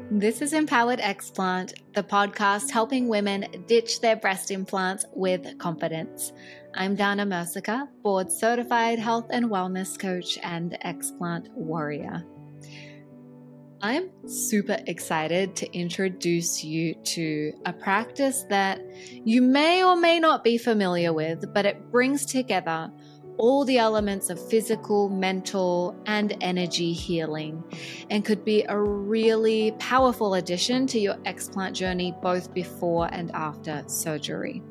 This is Empowered Explant, the podcast helping women ditch their breast implants with confidence. I'm Darnah Mercieca, board certified health and wellness coach and explant warrior. I'm super excited to introduce you to a practice that you may or may not be familiar with, but it brings together all the elements of physical, mental, and energy healing, and could be a really powerful addition to your explant journey both before and after surgery.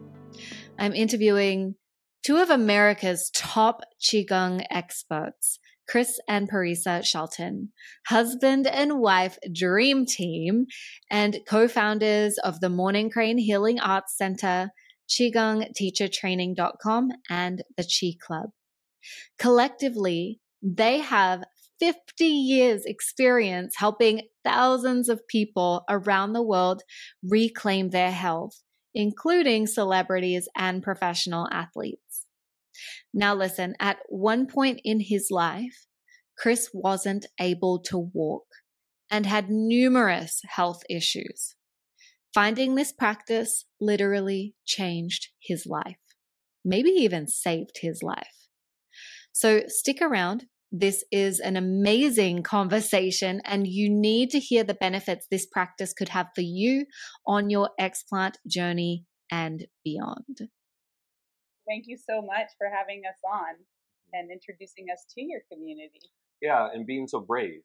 I'm interviewing two of America's top Qigong experts. Chris and Parisa Shelton, husband and wife dream team, and co founders of the Morning Crane Healing Arts Center QigongTeacherTraining.com, and the Qi Club. Collectively, they have 50 years experience helping thousands of people around the world reclaim their health, including celebrities and professional athletes. Now listen, at one point in his life, Chris wasn't able to walk and had numerous health issues. Finding this practice literally changed his life, maybe even saved his life. So stick around. This is an amazing conversation, and you need to hear the benefits this practice could have for you on your explant journey and beyond. Thank you so much for having us on and introducing us to your community. Yeah, and being so brave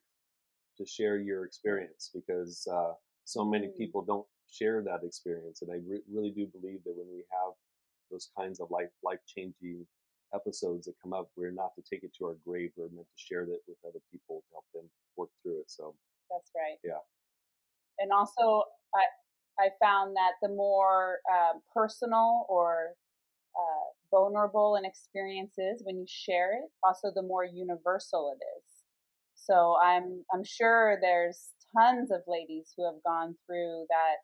to share your experience because uh, so many mm. people don't share that experience. And I re- really do believe that when we have those kinds of life life changing episodes that come up, we're not to take it to our grave. We're meant to share that with other people to help them work through it. So that's right. Yeah. And also, I I found that the more uh, personal or uh, vulnerable an experience is when you share it, also the more universal it is. So I'm I'm sure there's tons of ladies who have gone through that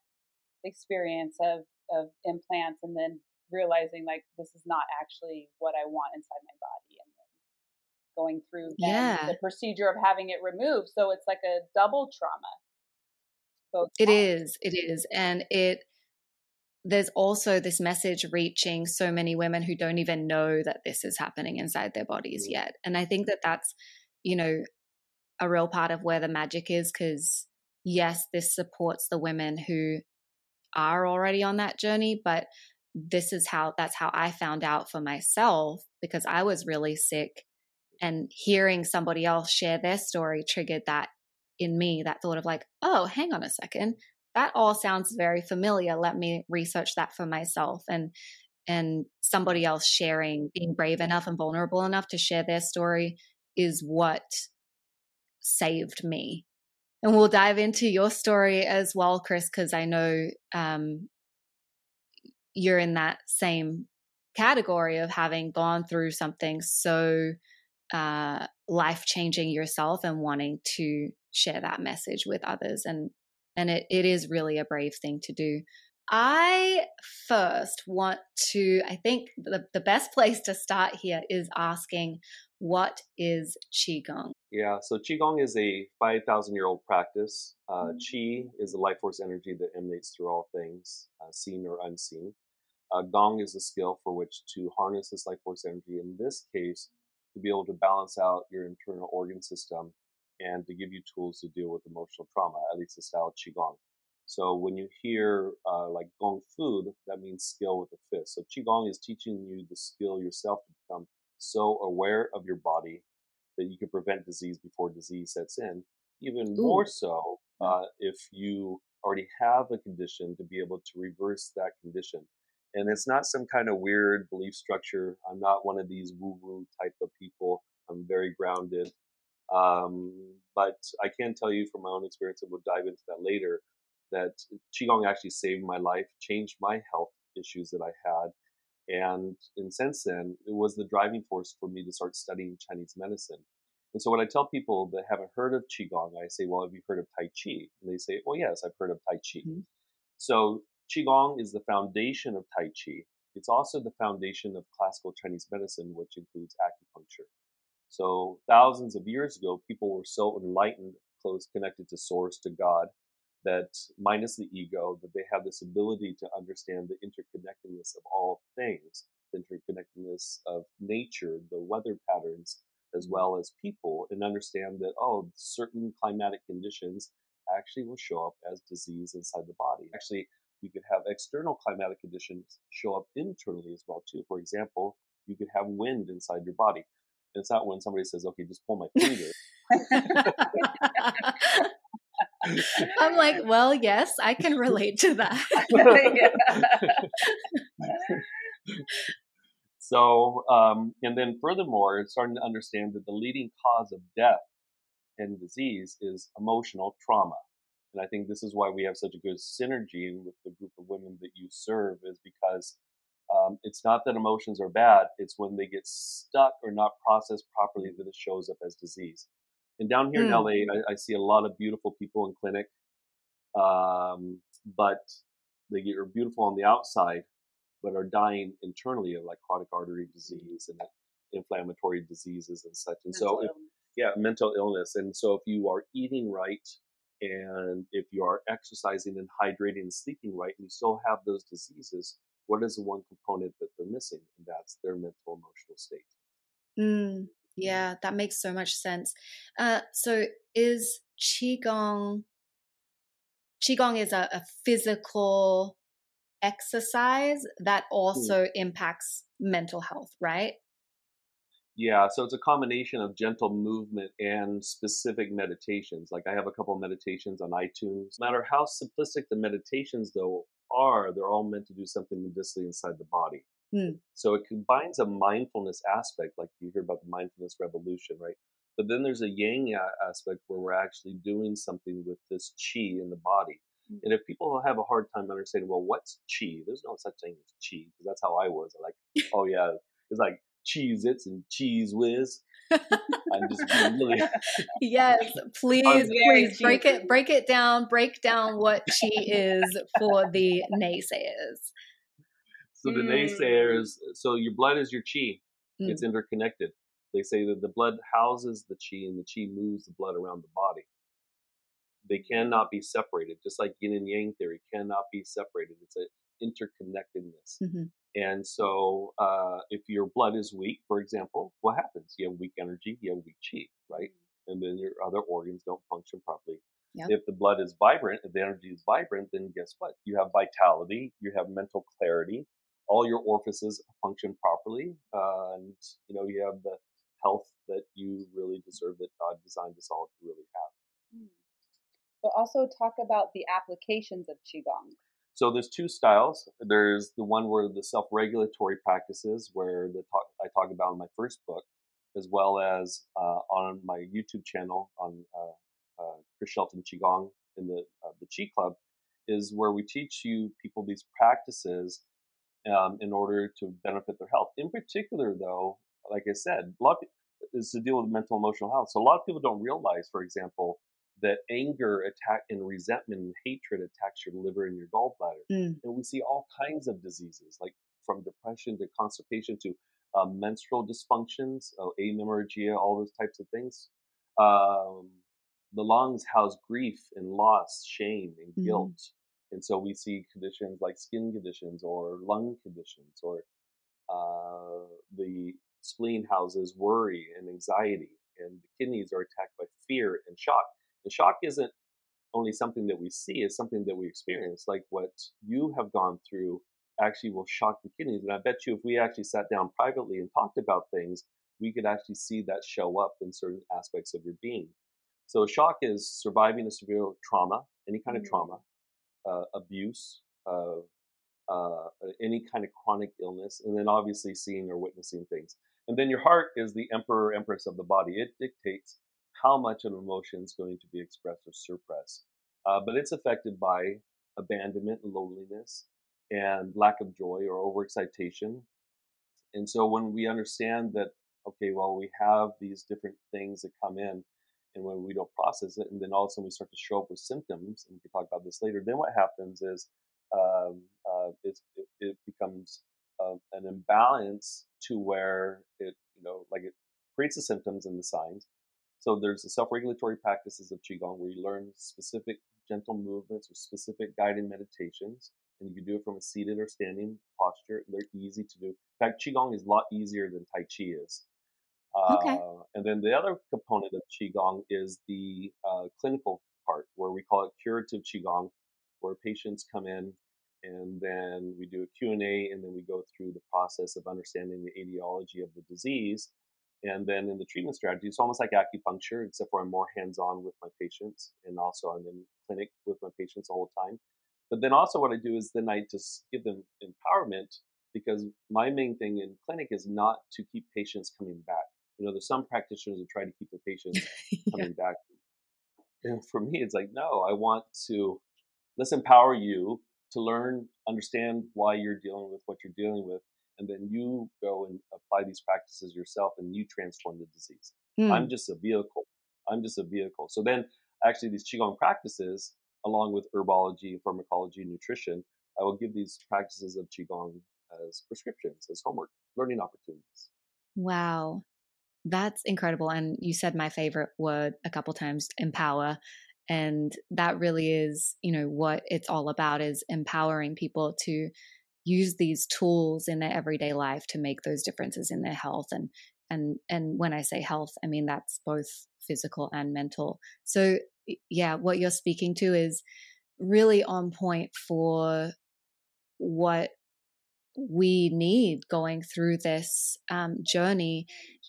experience of of implants and then realizing like this is not actually what I want inside my body and then going through yeah. the procedure of having it removed. So it's like a double trauma. It is, it is. And it there's also this message reaching so many women who don't even know that this is happening inside their bodies mm. yet. And I think that that's, you know, a real part of where the magic is because yes, this supports the women who are already on that journey, but this is how that's how I found out for myself because I was really sick and hearing somebody else share their story triggered that in me that thought of like, oh, hang on a second. That all sounds very familiar. Let me research that for myself and and somebody else sharing being brave enough and vulnerable enough to share their story is what saved me and we'll dive into your story as well, Chris, because I know um, you're in that same category of having gone through something so uh, life changing yourself and wanting to share that message with others. And and it, it is really a brave thing to do. I first want to, I think the, the best place to start here is asking what is Qigong? Yeah, so Qigong is a 5,000 year old practice. Uh, mm-hmm. Qi is the life force energy that emanates through all things, uh, seen or unseen. Uh, gong is a skill for which to harness this life force energy. In this case, to be able to balance out your internal organ system and to give you tools to deal with emotional trauma, at least the style of Qigong. So when you hear uh, like Gong Fu, that means skill with the fist. So Qigong is teaching you the skill yourself to become so aware of your body that you can prevent disease before disease sets in. Even Ooh. more so uh, if you already have a condition to be able to reverse that condition. And it's not some kind of weird belief structure. I'm not one of these woo woo type of people. I'm very grounded. Um, but I can tell you from my own experience, and we'll dive into that later, that Qigong actually saved my life, changed my health issues that I had, and in since then, it was the driving force for me to start studying Chinese medicine. And so when I tell people that haven't heard of Qigong, I say, well, have you heard of Tai Chi? And they say, well, yes, I've heard of Tai Chi. Mm-hmm. So Qigong is the foundation of Tai Chi. It's also the foundation of classical Chinese medicine, which includes acupuncture. So thousands of years ago, people were so enlightened, close, connected to source, to God, that minus the ego, that they have this ability to understand the interconnectedness of all things, the interconnectedness of nature, the weather patterns, as well as people, and understand that, oh, certain climatic conditions actually will show up as disease inside the body. Actually, you could have external climatic conditions show up internally as well too. For example, you could have wind inside your body. And it's not when somebody says, "Okay, just pull my finger." I'm like, well, yes, I can relate to that. so, um, and then furthermore, it's starting to understand that the leading cause of death and disease is emotional trauma. And I think this is why we have such a good synergy with the group of women that you serve, is because um, it's not that emotions are bad, it's when they get stuck or not processed properly that it shows up as disease. And down here mm. in LA, I, I, see a lot of beautiful people in clinic, um, but they are beautiful on the outside, but are dying internally of like chronic artery disease and inflammatory diseases and such. And mental so, if, yeah, mental illness. And so, if you are eating right and if you are exercising and hydrating and sleeping right, and you still have those diseases, what is the one component that they're missing? And that's their mental emotional state. Mm, yeah, that makes so much sense. Uh, so is qigong qigong is a, a physical exercise that hmm. also mm. impacts mental health, right? Yeah, so it's a combination of gentle movement and specific meditations. Like I have a couple meditations on iTunes. No matter how simplistic the meditations though are, they're all meant to do something medicinally inside the body. Mm. So it combines a mindfulness aspect, like you hear about the mindfulness revolution, right? But then there's a yang aspect where we're actually doing something with this chi in the body. Mm. And if people have a hard time understanding, well, what's chi? There's no such thing as chi, because that's how I was. I like, oh yeah, it's like Cheez-Its and Cheez Whiz. I'm just really yes, please, please break it, break it down, break down what chi is for the naysayers. So the mm. naysayers, so your blood is your chi. Mm. It's interconnected. They say that the blood houses the chi and the chi moves the blood around the body. They cannot be separated, just like yin and yang theory cannot be separated. It's an interconnectedness. Mm-hmm. And so, uh, if your blood is weak, for example, what happens? You have weak energy, you have weak chi, right? Mm-hmm. And then your other organs don't function properly. Yep. If the blood is vibrant, if the energy is vibrant, then guess what? You have vitality, you have mental clarity, all your orifices function properly, uh, and you know you have the health that you really deserve that God designed us all to really have. Hmm. But also talk about the applications of qigong. So there's two styles. There's the one where the self-regulatory practices, where the talk, I talk about in my first book, as well as uh, on my YouTube channel on uh, uh, Chris Shelton Qigong in the uh, the Qi Club, is where we teach you people these practices um, in order to benefit their health. In particular, though, like I said, a lot is to deal with mental emotional health. So a lot of people don't realize, for example, that anger attack and resentment and hatred attacks your liver and your gallbladder. Mm. And we see all kinds of diseases, like from depression to constipation to uh, menstrual dysfunctions, uh, amenorrhea, all those types of things. Um, the lungs house grief and loss, shame and mm. guilt. And so we see conditions like skin conditions or lung conditions, or uh, the spleen houses worry and anxiety, and the kidneys are attacked by fear and shock. And shock isn't only something that we see, it's something that we experience, like what you have gone through actually will shock the kidneys. And I bet you if we actually sat down privately and talked about things, we could actually see that show up in certain aspects of your being. So shock is surviving a severe trauma, any kind mm-hmm. of trauma, abuse, uh, uh, any kind of chronic illness, and then obviously seeing or witnessing things. And then your heart is the emperor, empress of the body. It dictates how much an emotion is going to be expressed or suppressed. Uh, but it's affected by abandonment and loneliness and lack of joy or overexcitation. And so when we understand that, okay, well, we have these different things that come in, and when we don't process it, and then all of a sudden we start to show up with symptoms, and we can talk about this later, then what happens is um, uh, it, it, becomes uh, an imbalance to where it, you know, like it creates the symptoms and the signs. So there's the self-regulatory practices of qigong where you learn specific gentle movements or specific guided meditations, and you can do it from a seated or standing posture. They're easy to do. In fact, qigong is a lot easier than tai chi is. Okay. Uh, and then the other component of qigong is the uh, clinical part, where we call it curative qigong, where patients come in and then we do a Q&A and then we go through the process of understanding the etiology of the disease and then in the treatment strategy, it's almost like acupuncture, except for I'm more hands on with my patients. And also, I'm in clinic with my patients all the time. But then also, what I do is then I just give them empowerment because my main thing in clinic is not to keep patients coming back. You know, there's some practitioners that try to keep the patients coming yeah. back. And for me, it's like, no, I want to let's empower you to learn, understand why you're dealing with what you're dealing with, and then you go and apply these practices yourself and you transform the disease. Mm. I'm just a vehicle. I'm just a vehicle. So then actually these qigong practices along with herbology, pharmacology, nutrition, I will give these practices of qigong as prescriptions, as homework, learning opportunities. Wow. That's incredible. And you said my favorite word a couple times, empower. And that really is, you know, what it's all about is empowering people to use these tools in their everyday life to make those differences in their health and and and when i say health i mean that's both physical and mental so yeah what you're speaking to is really on point for what we need going through this um, journey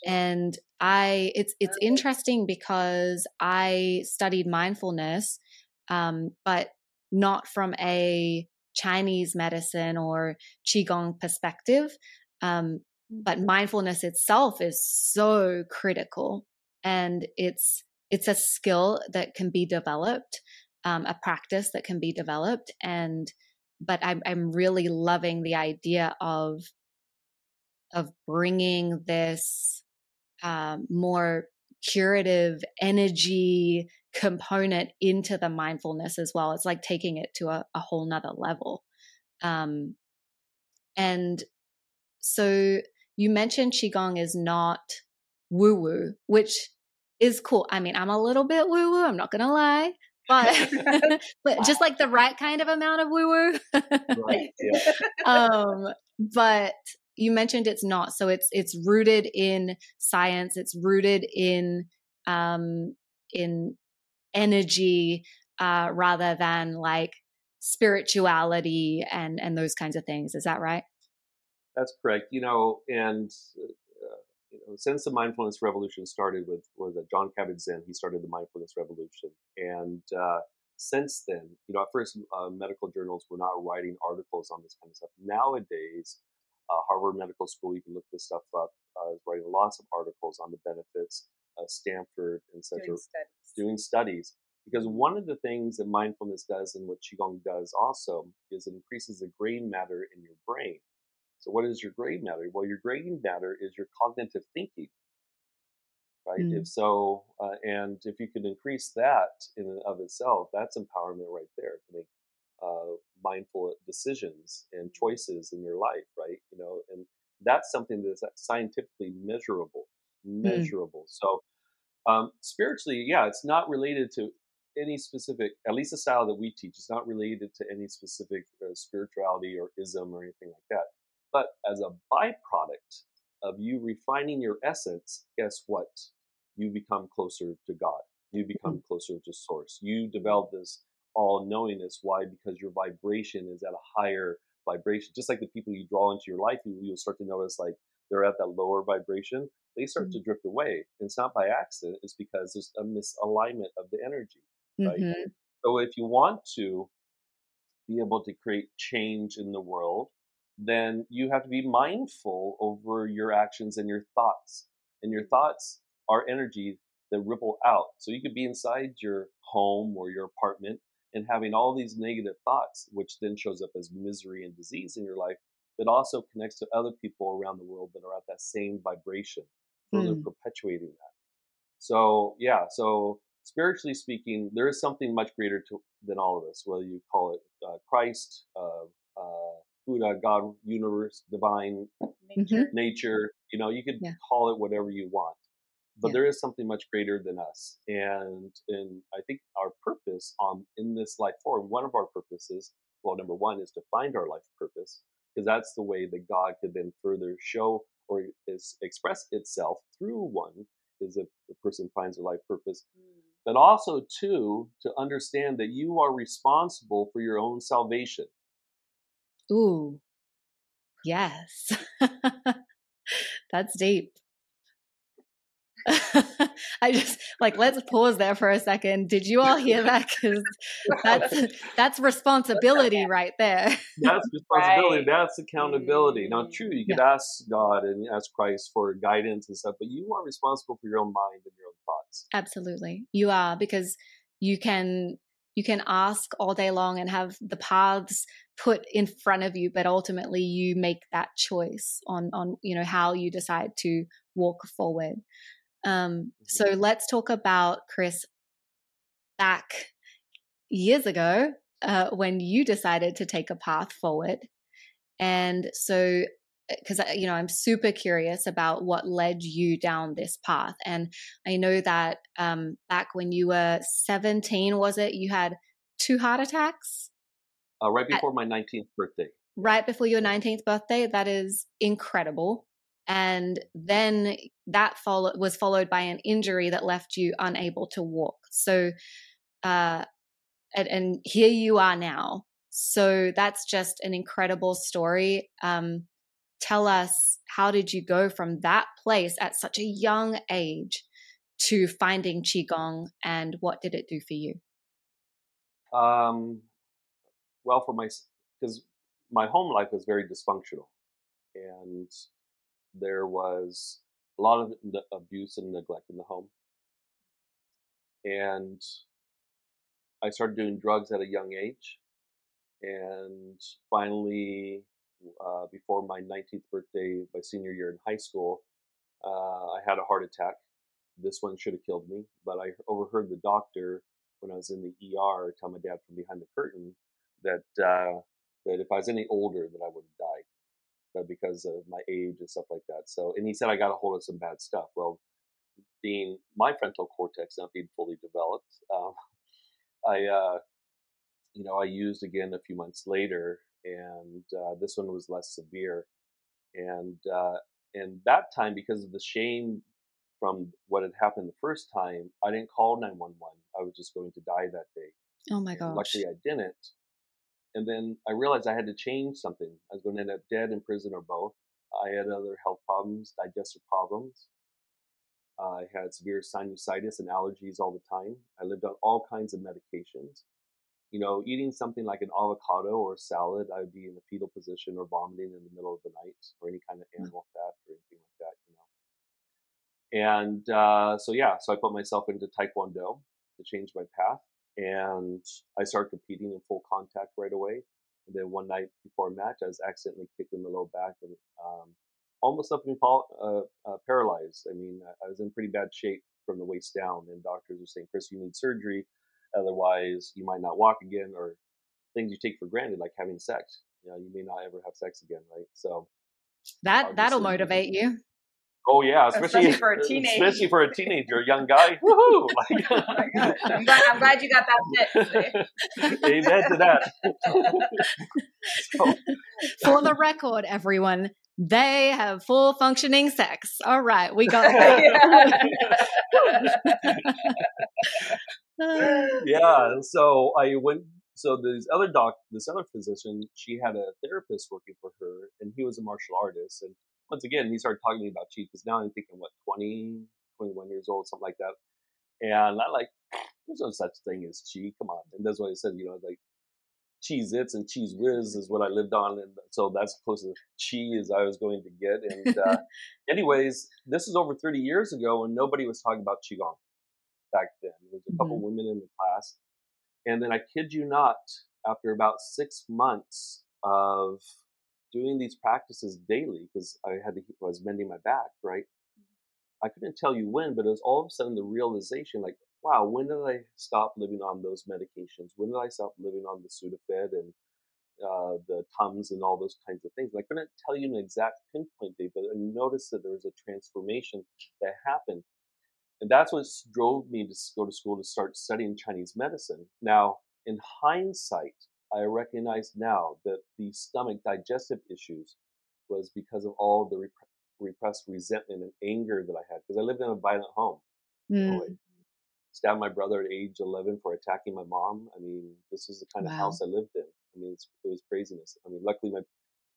and i it's it's interesting because i studied mindfulness um, but not from a Chinese medicine or Qigong perspective. Um, but mm-hmm. mindfulness itself is so critical and it's it's a skill that can be developed um, a practice that can be developed and but I'm, I'm really loving the idea of of bringing this um, more curative energy component into the mindfulness as well. It's like taking it to a, a whole nother level. Um, and so you mentioned Qigong is not woo woo, which is cool. I mean, I'm a little bit woo woo, I'm not going to lie. But, but just like the right kind of amount of woo woo. right, yeah. um, but you mentioned it's not. So it's it's rooted in science. It's rooted in um, in energy uh, rather than like spirituality and and those kinds of things. Is that right? That's correct. You know, and uh, you know, since the mindfulness revolution started with was it Jon Kabat-Zinn? He started the mindfulness revolution, and uh, since then, you know, at first uh, medical journals were not writing articles on this kind of stuff. Nowadays, uh, Harvard Medical School, you can look this stuff up, uh, is writing lots of articles on the benefits uh, Stanford, etc., doing studies. doing studies. Because one of the things that mindfulness does and what Qigong does also is it increases the gray matter in your brain. So, what is your gray matter? Well, your gray matter is your cognitive thinking, right? Mm. If so, uh, and if you can increase that in and of itself, that's empowerment right there to make uh, mindful decisions and choices in your life, right? You know, and that's something that's scientifically measurable. Mm. measurable. Mm. So um, spiritually, yeah, it's not related to any specific, at least the style that we teach, it's not related to any specific uh, spirituality or ism or anything like that. But as a byproduct of you refining your essence, guess what? You become closer to God. You become mm. closer to Source. You develop this all knowingness. Why? Because your vibration is at a higher vibration. Just like the people you draw into your life, you, will start to notice like they're at that lower vibration they start mm-hmm. to drift away. And it's not by accident, it's because there's a misalignment of the energy. Right. Mm-hmm. So if you want to be able to create change in the world, then you have to be mindful over your actions and your thoughts. And your thoughts are energy that ripple out. So you could be inside your home or your apartment and having all these negative thoughts, which then shows up as misery and disease in your life, but also connects to other people around the world that are at that same vibration further mm. perpetuating that. So yeah, so spiritually speaking, there is something much greater to, than all of us. Whether you call it uh, Christ, uh, uh, Buddha, God, universe, divine, nature. Mm-hmm. nature. You know, you could yeah. call it whatever you want. but yeah. there is something much greater than us and and i think our purpose on in this life form one of our purposes well number one is to find our life purpose because that's the way that god could then further show or is express itself through one is if the person finds their life purpose mm. but also too to understand that you are responsible for your own salvation ooh yes that's deep I just like let's pause there for a second. Did you all hear that? Because that's that's responsibility right there. That's responsibility. Right. That's accountability. Now, mm-hmm. true, you could yeah. ask God and ask Christ for guidance and stuff, but you are responsible for your own mind and your own thoughts. Absolutely, you are because you can you can ask all day long and have the paths put in front of you but ultimately you make that choice on on you know how you decide to walk forward um, so mm-hmm. let's talk about Chris back years ago uh, when you decided to take a path forward. And so, because, uh, you know, I'm super curious about what led you down this path. And I know that um, back when you were 17, was it, you had two heart attacks? Uh, right before At, my 19th birthday. Right before your 19th birthday. That is incredible and then that follow, was followed by an injury that left you unable to walk so uh, and, and, here you are now so that's just an incredible story um, tell us how did you go from that place at such a young age to finding qigong and what did it do for you um, well for my because my home life was very dysfunctional and there was a lot of abuse and neglect in the home. And I started doing drugs at a young age. And finally, uh, before my 19th birthday, my senior year in high school, uh, I had a heart attack. This one should have killed me, but I overheard the doctor when I was in the ER tell my dad from behind the curtain that uh, that if I was any older, that I would have died because of my age and stuff like that. So, and he said I got a hold of some bad stuff. Well, being my frontal cortex not being fully developed, um, I, uh, you know, I used again a few months later, and uh, this one was less severe. And uh, and that time, because of the shame from what had happened the first time, I didn't call nine one one. I was just going to die that day. Oh my gosh! And luckily, I didn't. And then I realized I had to change something. I was going to end up dead in prison or both. I had other health problems, digestive problems. Uh, I had severe sinusitis and allergies all the time. I lived on all kinds of medications. You know, eating something like an avocado or a salad, I would be in a fetal position or vomiting in the middle of the night or any kind of hmm. animal fat or anything like that, you know. And uh, so, yeah, so I put myself into Taekwondo to change my path and I started competing in full contact right away. And then one night before a match, I was accidentally kicked in the low back and um, almost up being uh, uh, paralyzed. I mean, I was in pretty bad shape from the waist down, and doctors were saying, "Chris, you need surgery, otherwise you might not walk again." Or things you take for granted, like having sex. You know, you may not ever have sex again, right? So that that'll motivate you. Oh yeah, especially, especially for a teenager. Especially for a teenager, young guy. Woohoo! Like, oh I'm, glad, I'm, glad, you got that fit. Amen to that. so. For the record, everyone, they have full functioning sex. All right, we got that. yeah. So I went. So this other doc, this other physician, she had a therapist working for her, and he was a martial artist, and once again, he started talking to me about chi because now I'm thinking, what, 20, 21 years old, something like that. And I like, there's no such thing as chi. Come on. And that's what I said, you know, like Cheez-Its and Cheez Whiz is what I lived on. And so that's as close to chi as I was going to get. And uh, anyways, this is over 30 years ago and nobody was talking about Qigong back then. There was a couple mm-hmm. women in the class. And then I kid you not, after about six months of doing these practices daily because I had to, keep I was mending my back, right? I couldn't tell you when, but it was all of a sudden the realization, like, wow, when did I stop living on those medications? When did I stop living on the Sudafed and uh, the Tums and all those kinds of things? And I couldn't tell you an exact pinpoint date, but I noticed that there was a transformation that happened. And that's what drove me to go to school to start studying Chinese medicine. Now, in hindsight, I recognize now that the stomach digestive issues was because of all the rep- repressed resentment and anger that I had because I lived in a violent home. Mm. stabbed my brother at age 11 for attacking my mom. I mean, this is the kind wow. of house I lived in. I mean, it was craziness. I mean, luckily my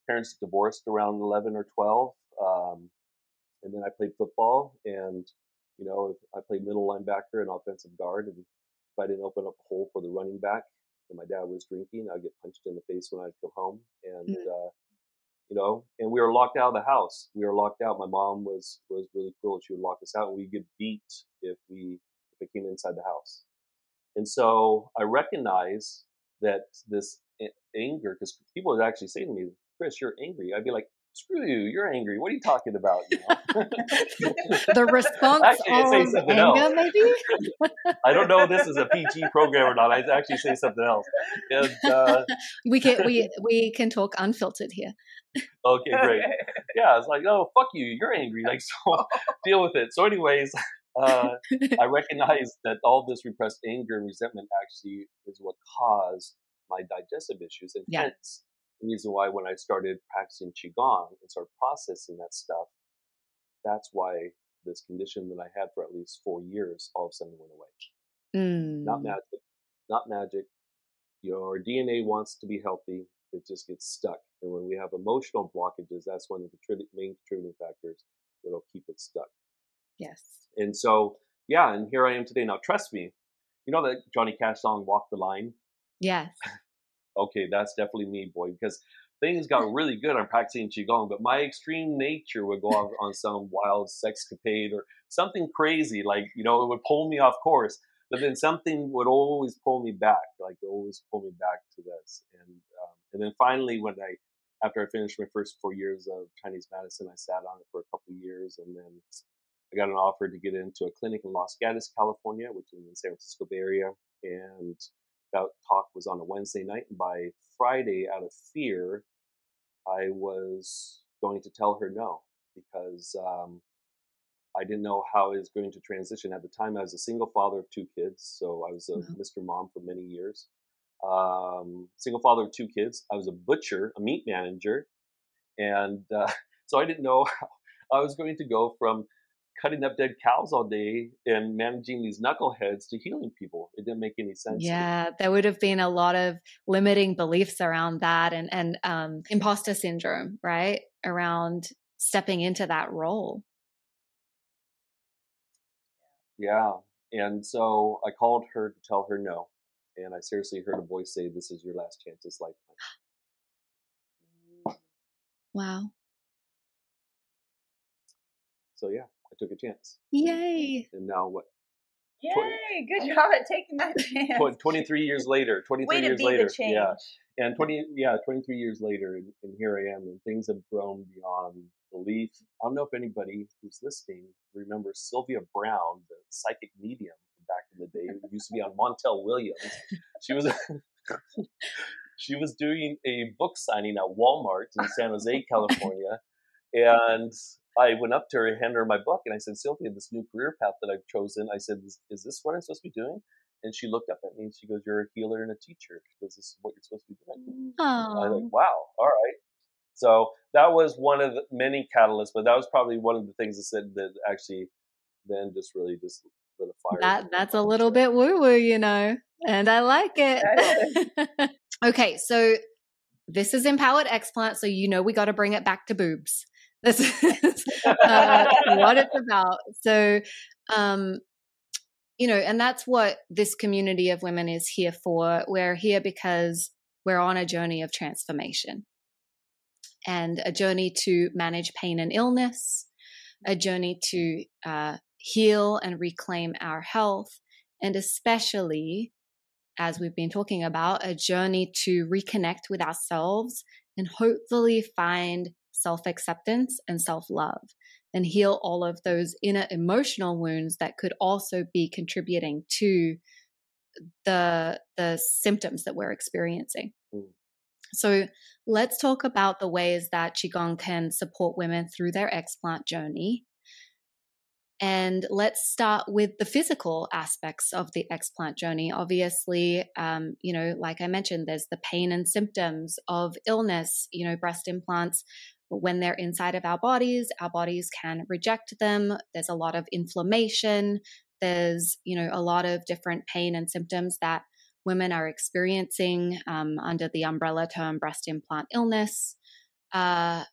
parents divorced around 11 or 12. Um, and then I played football and, you know, I played middle linebacker and offensive guard. And if I didn't open up a hole for the running back and my dad was drinking, I'd get punched in the face when I'd come home. And, mm. uh, you know, and we were locked out of the house. We were locked out. My mom was was really cruel. She would lock us out, and we'd get beat if we if we came inside the house. And so I recognize that this anger, because people would actually say to me, "Chris, you're angry." I'd be like, "Screw you! You're angry. What are you talking about?" You know? the response actually, something anger, else. maybe. I don't know if this is a PG program or not. I actually say something else. And, uh, we can we we can talk unfiltered here okay, great. Yeah, it's like, oh, fuck you, you're angry. Like, so deal with it. So, anyways, uh, I recognize that all this repressed anger and resentment actually is what caused my digestive issues, and yeah. hence reason why when I started practicing qigong and started processing that stuff, that's why this condition that I had for at least four years all of a sudden went away. Mm. Not magic, not magic. Your DNA wants to be healthy it just gets stuck. And when we have emotional blockages, that's one of the main contributing factors that'll keep it stuck. Yes. And so, yeah, and here I am today. Now, trust me, you know that Johnny Cash song, Walk the Line? Yes. Okay, that's definitely me, boy, because things got really good on practicing Qigong, but my extreme nature would go off on some wild sexcapade or something crazy. Like, you know, it would pull me off course. But then something would always pull me back, like always pull me back to this. And um, and then finally, when I, after I finished my first four years of Chinese medicine, I sat on it for a couple of years, and then I got an offer to get into a clinic in Los Gatos, California, which is in the San Francisco Bay Area. And was on a Wednesday night, and by Friday, out of fear, I was going to tell her no because um, I didn't know how I was going to transition. At the time, I was a single father of two kids, so I was a mm-hmm. Mr. Mom for many years um, single father of two kids. I was a butcher, a meat manager, and uh, so I didn't know how I was going to go from cutting up dead cows all day and managing these knuckleheads to healing people. It didn't make any sense. Yeah, there would have been a lot of limiting beliefs around that and and um, imposter syndrome, right? Around stepping into that role. Yeah, and so I called her to tell her no and I seriously heard a voice say, "This is your last chance this lifetime." Wow. So yeah, took a chance. Yay! And now what? Yay! 20, Good job at taking that chance. Twenty-three years later. Twenty-three years later. Yeah. And twenty, yeah, twenty-three years later, and, and here I am, and things have grown beyond belief. I don't know if anybody who's listening remembers Sylvia Browne, the psychic medium back in the day. It used to be on Montel Williams. She was she was doing a book signing at Walmart in San Jose, California, and I went up to her, and handed her my book, and I said, Sylvia, this new career path that I've chosen. I said, is, is this what I'm supposed to be doing? And she looked up at me and she goes, "You're a healer and a teacher. Because this is what you're supposed to be doing." I'm like, "Wow, all right." So that was one of the many catalysts, but that was probably one of the things that said that actually then just really just lit a fire. That that's a little bit woo woo, you know, and I like it. okay, so this is empowered explant, so you know we got to bring it back to boobs. This is uh, what it's about. So, um, you know, and that's what this community of women is here for. We're here because we're on a journey of transformation and a journey to manage pain and illness, a journey to uh, heal and reclaim our health, and especially, as we've been talking about, a journey to reconnect with ourselves and hopefully find self acceptance and self love and heal all of those inner emotional wounds that could also be contributing to the the symptoms that we're experiencing. Mm. So let's talk about the ways that qigong can support women through their explant journey and let's start with the physical aspects of the explant journey. Obviously, um, you know, like I mentioned, there's the pain and symptoms of illness. You know, breast implants, when they're inside of our bodies, our bodies can reject them. There's a lot of inflammation. There's, you know, a lot of different pain and symptoms that women are experiencing um, under the umbrella term breast implant illness. Uh,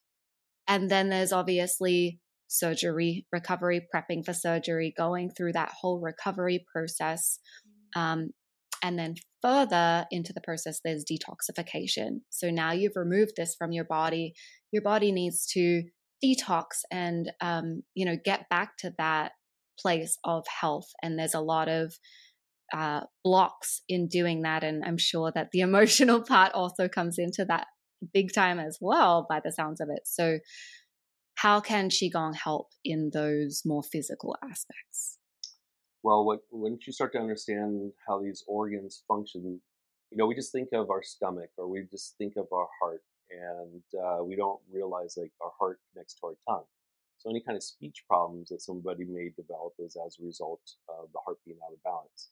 and then there's obviously surgery, recovery, prepping for surgery, going through that whole recovery process. Um, and then further into the process, there's detoxification. So now you've removed this from your body. Your body needs to detox and, um, you know, get back to that place of health. And there's a lot of uh, blocks in doing that. And I'm sure that the emotional part also comes into that big time as well, by the sounds of it. So, how can qigong help in those more physical aspects well what, once you start to understand how these organs function you know we just think of our stomach or we just think of our heart and uh, we don't realize like our heart connects to our tongue so any kind of speech problems that somebody may develop is as a result of the heart being out of balance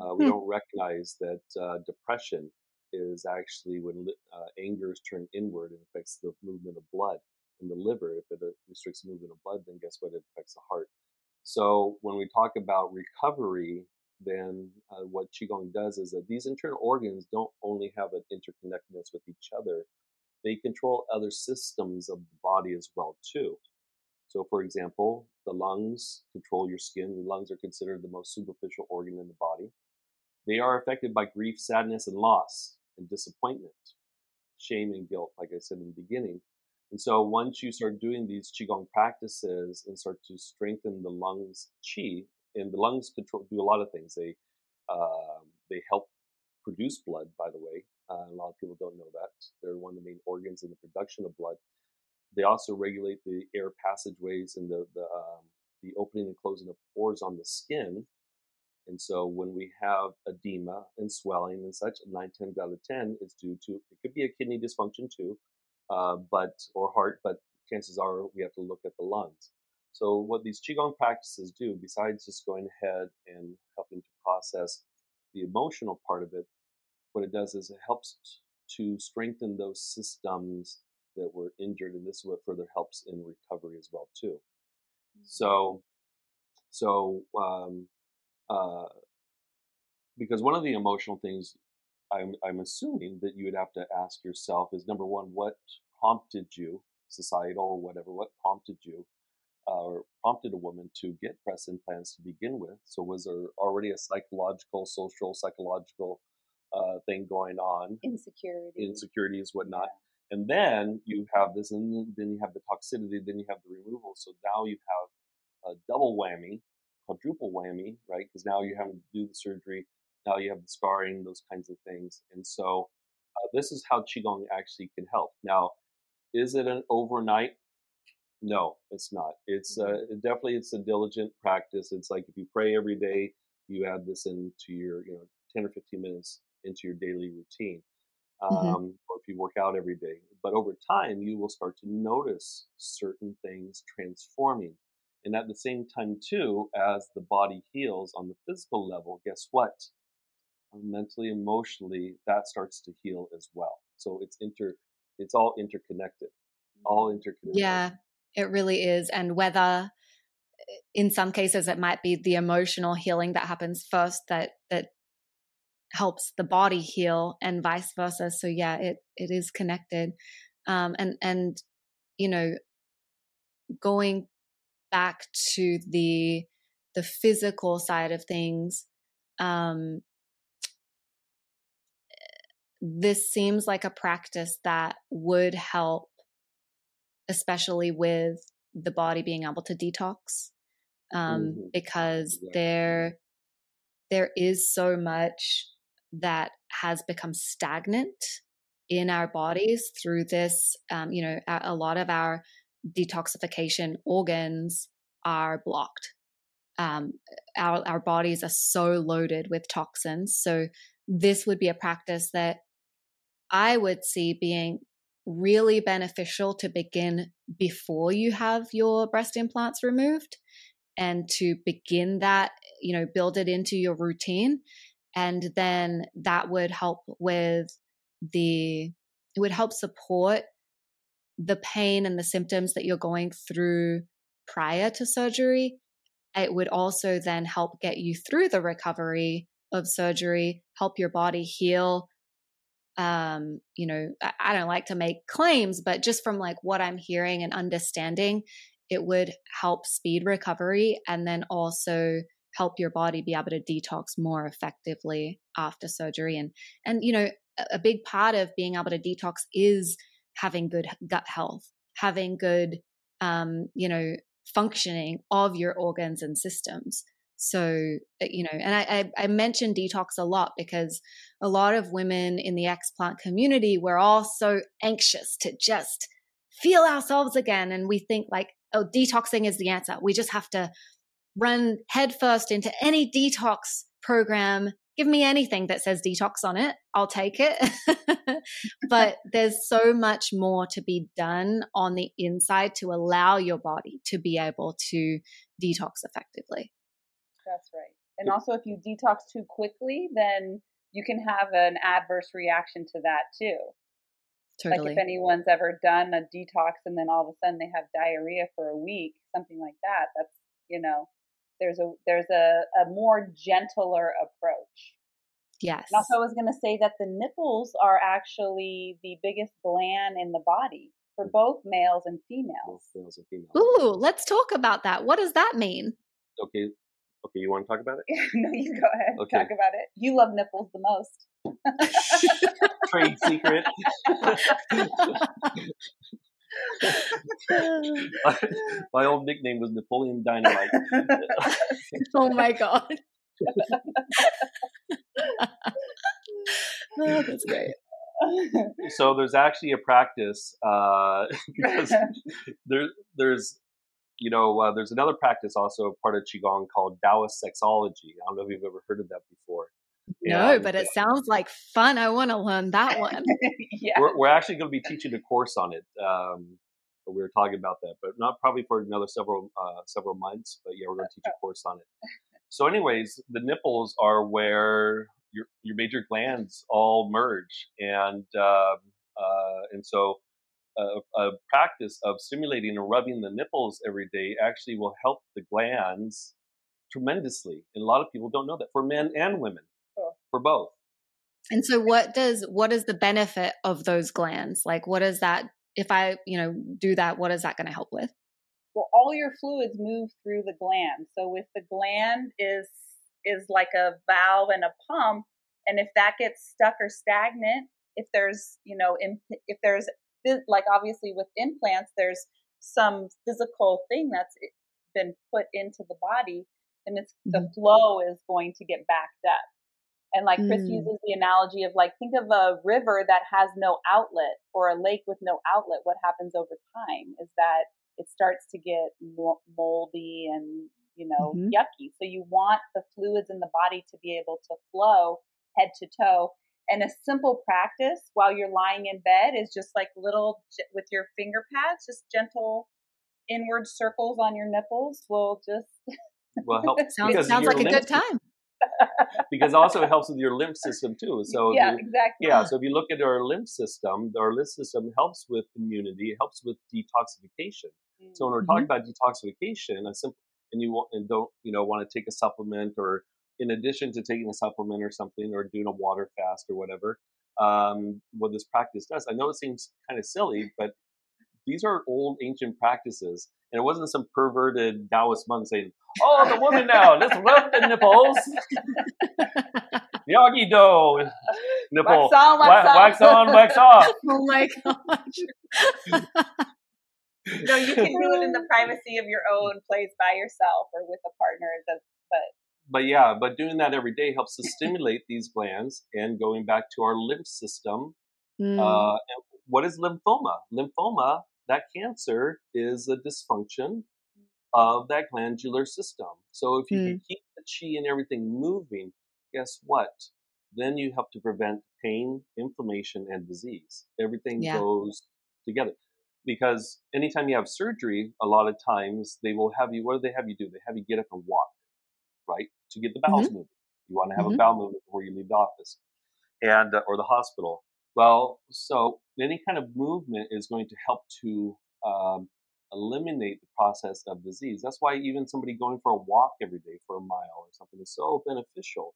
uh, we hmm. don't recognize that uh, depression is actually when uh, anger is turned inward and affects the movement of blood in the liver. If it uh, restricts movement of blood, then guess what? It affects the heart. So when we talk about recovery, then uh, what qigong does is that these internal organs don't only have an interconnectedness with each other; they control other systems of the body as well too. So, for example, the lungs control your skin. The lungs are considered the most superficial organ in the body. They are affected by grief, sadness, and loss, and disappointment, shame, and guilt, like I said in the beginning. And so once you start doing these qigong practices and start to strengthen the lungs qi, and the lungs control do a lot of things. They uh, they help produce blood, by the way. Uh, a lot of people don't know that they're one of the main organs in the production of blood. They also regulate the air passageways and the the, um, the opening and closing of pores on the skin. And so when we have edema and swelling and such, nine times out of ten is due to it could be a kidney dysfunction too, uh, but or heart, but chances are we have to look at the lungs. So what these qigong practices do, besides just going ahead and helping to process the emotional part of it, what it does is it helps to strengthen those systems that were injured, and this is what further helps in recovery as well too. Mm-hmm. So, so um, uh, because one of the emotional things I'm, I'm assuming that you would have to ask yourself is number one, what prompted you, societal or whatever, what prompted you uh, or prompted a woman to get breast implants to begin with? So was there already a psychological, social, psychological uh, thing going on? Insecurity. Insecurities, whatnot. Yeah. And then you have this, and then you have the toxicity, then you have the removal. So now you have a double whammy, quadruple whammy, right? Because now you have to do the surgery now you have the scarring, those kinds of things. And so uh, this is how Qigong actually can help. Now, is it an overnight? No, it's not. It's uh, mm-hmm. definitely it's a diligent practice. It's like if you pray every day, you add this into your you know 10 or 15 minutes into your daily routine. Mm-hmm. Um, mm-hmm. Or if you work out every day, but over time you will start to notice certain things transforming. And at the same time, too, as the body heals on the physical level, guess what? mentally, emotionally, that starts to heal as well. So it's inter, it's all interconnected, all interconnected. Yeah, it really is. And whether in some cases it might be the emotional healing that happens first that that helps the body heal and vice versa so yeah it it is connected um and and you know going back to the the physical side of things um this seems like a practice that would help, especially with the body being able to detox, um, mm-hmm. because yeah. there there is so much that has become stagnant in our bodies through this. Um, you know, a, a lot of our detoxification organs are blocked. Um, our our bodies are so loaded with toxins, so this would be a practice that I would see being really beneficial to begin before you have your breast implants removed and to begin that, you know, build it into your routine. And then that would help with the, it would help support the pain and the symptoms that you're going through prior to surgery. It would also then help get you through the recovery of surgery, help your body heal. Um, you know, I don't like to make claims, but just from like what I'm hearing and understanding, it would help speed recovery and then also help your body be able to detox more effectively after surgery. And and you know a big part of being able to detox is having good gut health having good um you know functioning of your organs and systems. So uh, you know and I, I i mention detox a lot because a lot of women in the explant community we're all so anxious to just feel ourselves again. And we think like oh, detoxing is the answer. We just have to run headfirst into any detox program. Give me anything that says detox on it. I'll take it. but there's so much more to be done on the inside to allow your body to be able to detox effectively. That's right. And also, if you detox too quickly, then you can have an adverse reaction to that too. Totally. Like if anyone's ever done a detox and then all of a sudden they have diarrhea for a week, something like that, that's you know, there's a there's a, a more gentler approach. Yes. And also I was gonna say that the nipples are actually the biggest gland in the body for mm. both males and females. Both males and females. Ooh, let's talk about that. What does that mean? Okay. Okay, you want to talk about it? no, you go ahead. Okay. Talk about it. You love nipples the most. Trade secret. my, old nickname was Napoleon Dynamite. oh my god. oh, that's great. So there's actually a practice uh, because there, there's you know uh, there's another practice also part of qigong called Taoist sexology. I don't know if you've ever heard of that before. No, and, but it sounds like fun. I want to learn that one. yeah. We're, we're, actually going to be teaching a course on it. Um, we were talking about that, but not probably for another several uh, several months. But yeah, we're going to teach a course on it. So, anyways, the nipples are where your your major glands all merge, and uh, uh, and so a, a practice of stimulating and rubbing the nipples every day actually will help the glands tremendously. And a lot of people don't know that for men and women for both. And so what does what is the benefit of those glands? Like what is that if I, you know, do that, what is that going to help with? Well, all your fluids move through the gland. So if the gland is is like a valve and a pump, and if that gets stuck or stagnant, if there's, you know, if there's like obviously with implants, there's some physical thing that's been put into the body, and it's mm-hmm. the flow is going to get backed up. And like Chris mm. uses the analogy of like, think of a river that has no outlet or a lake with no outlet. What happens over time is that it starts to get moldy and, you know, mm-hmm. yucky. So you want the fluids in the body to be able to flow head to toe. And a simple practice while you're lying in bed is just like little with your finger pads, just gentle inward circles on your nipples will just well help. sounds, sounds like a good time because also it helps with your lymph system too. So yeah, you, exactly. Yeah, so if you look at our lymph system, our lymph system helps with immunity. It helps with detoxification. Mm-hmm. So when we're talking mm-hmm. about detoxification, a simple and you and don't you know want to take a supplement or in addition to taking a supplement or something or doing a water fast or whatever, um, what this practice does. I know it seems kind of silly, but these are old ancient practices. And it wasn't some perverted Taoist monk saying, Oh, the woman now, let's rub the nipples. Miyagi Do nipple. Wax on, wax, wax, wax on, wax off. oh my gosh. no, you can do it in the privacy of your own place by yourself or with a partner. But but yeah, but doing that every day helps to stimulate these glands. And going back to our lymph system, mm. uh, what is lymphoma? Lymphoma that cancer is a dysfunction of that glandular system. So if you mm. can keep the chi and everything moving, guess what? Then you help to prevent pain, inflammation, and disease. Everything yeah. goes together. because anytime you have surgery, a lot of times they will have you. What do they have you do? They have you get up and walk, right, to get the bowels mm-hmm. moving. You want to have mm-hmm. a bowel movement before you leave the office, and uh, or the hospital. Well, so any kind of movement is going to help to um, eliminate the process of disease. That's why even somebody going for a walk every day for a mile or something is so beneficial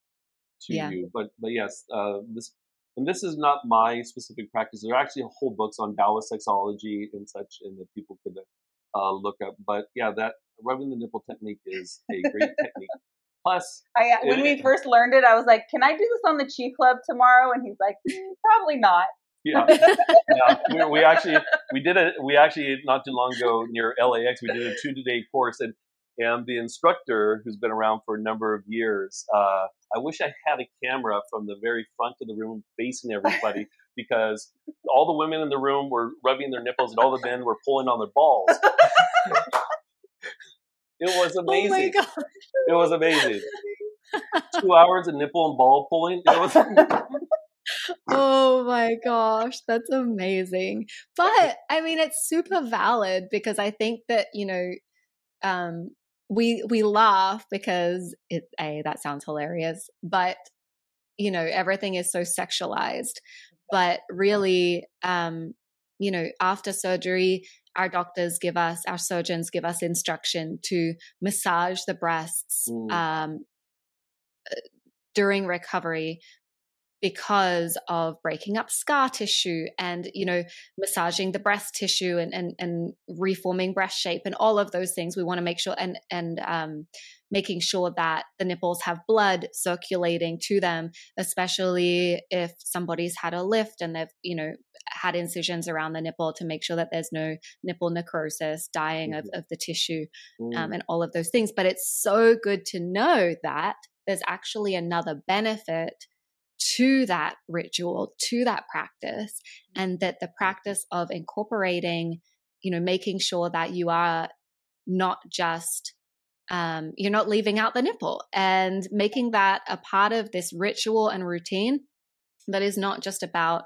to yeah. you. But but yes, uh, this and this is not my specific practice. There are actually whole books on Taoist sexology and such, and that people could uh, look up. But yeah, that rubbing the nipple technique is a great technique. Plus, I, when it, we first learned it, I was like, "Can I do this on the Qi Club tomorrow?" And he's like, mm, "Probably not." Yeah, yeah. We, we, actually we did it. We actually not too long ago near LAX. We did a two day course, and and the instructor who's been around for a number of years. Uh, I wish I had a camera from the very front of the room facing everybody because all the women in the room were rubbing their nipples and all the men were pulling on their balls. it was oh amazing. Oh it was amazing. Two hours of nipple and ball pulling. It was oh my gosh, that's amazing. But I mean, it's super valid because I think that, you know, um, we we laugh because it a that sounds hilarious, but you know, everything is so sexualized. But really, um, you know, after surgery, our doctors give us, our surgeons give us instruction to massage the breasts mm. um, uh, during recovery because of breaking up scar tissue and you know massaging the breast tissue and and, and reforming breast shape and all of those things we want to make sure and and um, making sure that the nipples have blood circulating to them especially if somebody's had a lift and they've you know had incisions around the nipple to make sure that there's no nipple necrosis dying mm-hmm. of, of the tissue um, mm. um, and all of those things but it's so good to know that there's actually another benefit to that ritual, to that practice, and that the practice of incorporating, you know, making sure that you are not just um, you're not leaving out the nipple and making that a part of this ritual and routine that is not just about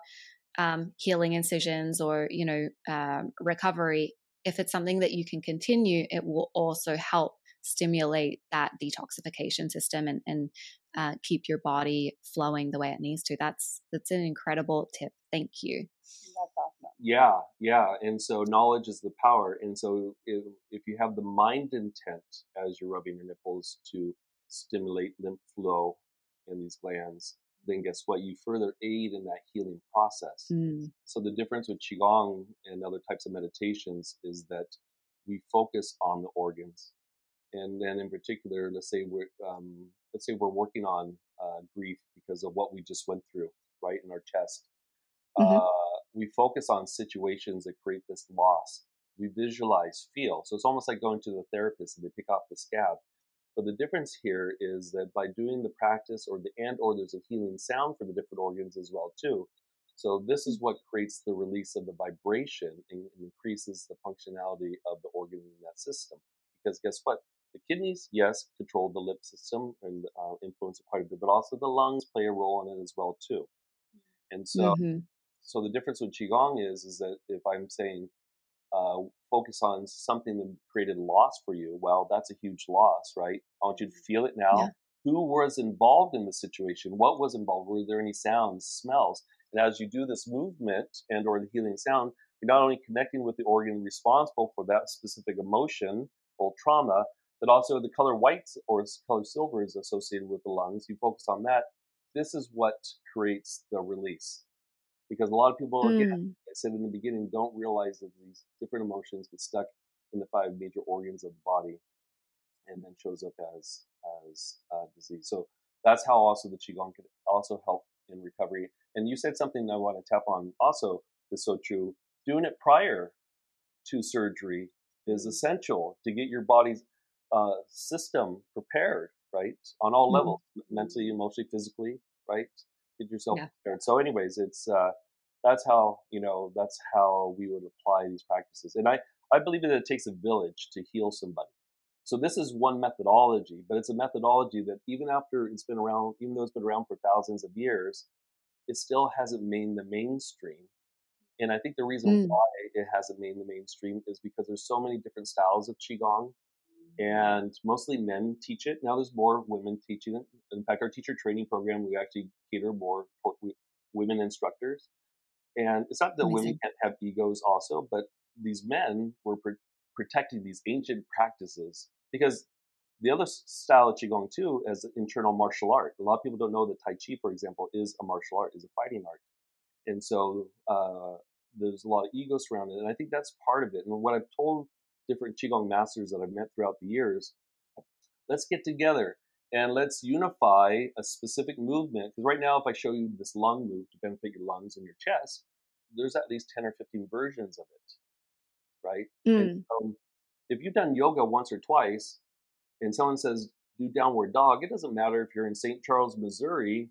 um, healing incisions or you know um, recovery. If it's something that you can continue it will also help stimulate that detoxification system and, and uh, keep your body flowing the way it needs to. That's that's an incredible tip. Thank you. That's awesome. Yeah, yeah. And so knowledge is the power. And so if, if you have the mind intent as you're rubbing your nipples to stimulate lymph flow in these glands, then guess what? You further aid in that healing process. Mm. So the difference with qigong and other types of meditations is that we focus on the organs and then in particular, let's say we're um, let's say we're working on uh, grief because of what we just went through, right, in our chest. Mm-hmm. Uh, we focus on situations that create this loss. We visualize, feel. So it's almost like going to the therapist and they pick off the scab. But the difference here is that by doing the practice or the and or there's a healing sound for the different organs as well too. So this is what creates the release of the vibration and increases the functionality of the organ in that system. Because guess what? The kidneys, yes, control the lymph system and uh, influence it quite a bit, but also the lungs play a role in it as well too. And so, mm-hmm. so the difference with qigong is, is that if I'm saying uh, focus on something that created loss for you, well, that's a huge loss, right? I want you to feel it now. Yeah. Who was involved in the situation? What was involved? Were there any sounds, smells? And as you do this movement and or the healing sound, you're not only connecting with the organ responsible for that specific emotion or trauma, but also the color white or color silver is associated with the lungs. You focus on that. This is what creates the release. Because a lot of people, mm. again, I said in the beginning, don't realize that these different emotions get stuck in the five major organs of the body and then shows up as as uh, disease. So that's how also the qigong can also help in recovery. And you said something I want to tap on also is so true. Doing it prior to surgery is mm. essential to get your body's uh, system prepared, right, on all mm-hmm. levels, mentally, emotionally, physically, right. Get yourself yeah. prepared. So, anyways, it's uh, that's how you know that's how we would apply these practices, and I I believe that it takes a village to heal somebody. So this is one methodology, but it's a methodology that even after it's been around, even though it's been around for thousands of years, it still hasn't made the mainstream And I think the reason mm. why it hasn't made the mainstream is because there's so many different styles of qigong, and mostly men teach it. Now there's more women teaching it. In fact, our teacher training program we actually cater more for women instructors. And it's not that Amazing. women can't have egos also, but these men were pr- protecting these ancient practices because the other style of qigong too is internal martial art. A lot of people don't know that Tai Chi, for example, is a martial art, is a fighting art, and so uh, there's a lot of ego surrounded it. And I think that's part of it. And what I've told different qigong masters that I've met throughout the years, let's get together and let's unify a specific movement. Because right now, if I show you this lung move to benefit your lungs and your chest, there's at least 10 or 15 versions of it, right? Mm. So if you've done yoga once or twice and someone says, do downward dog, it doesn't matter if you're in St. Charles, Missouri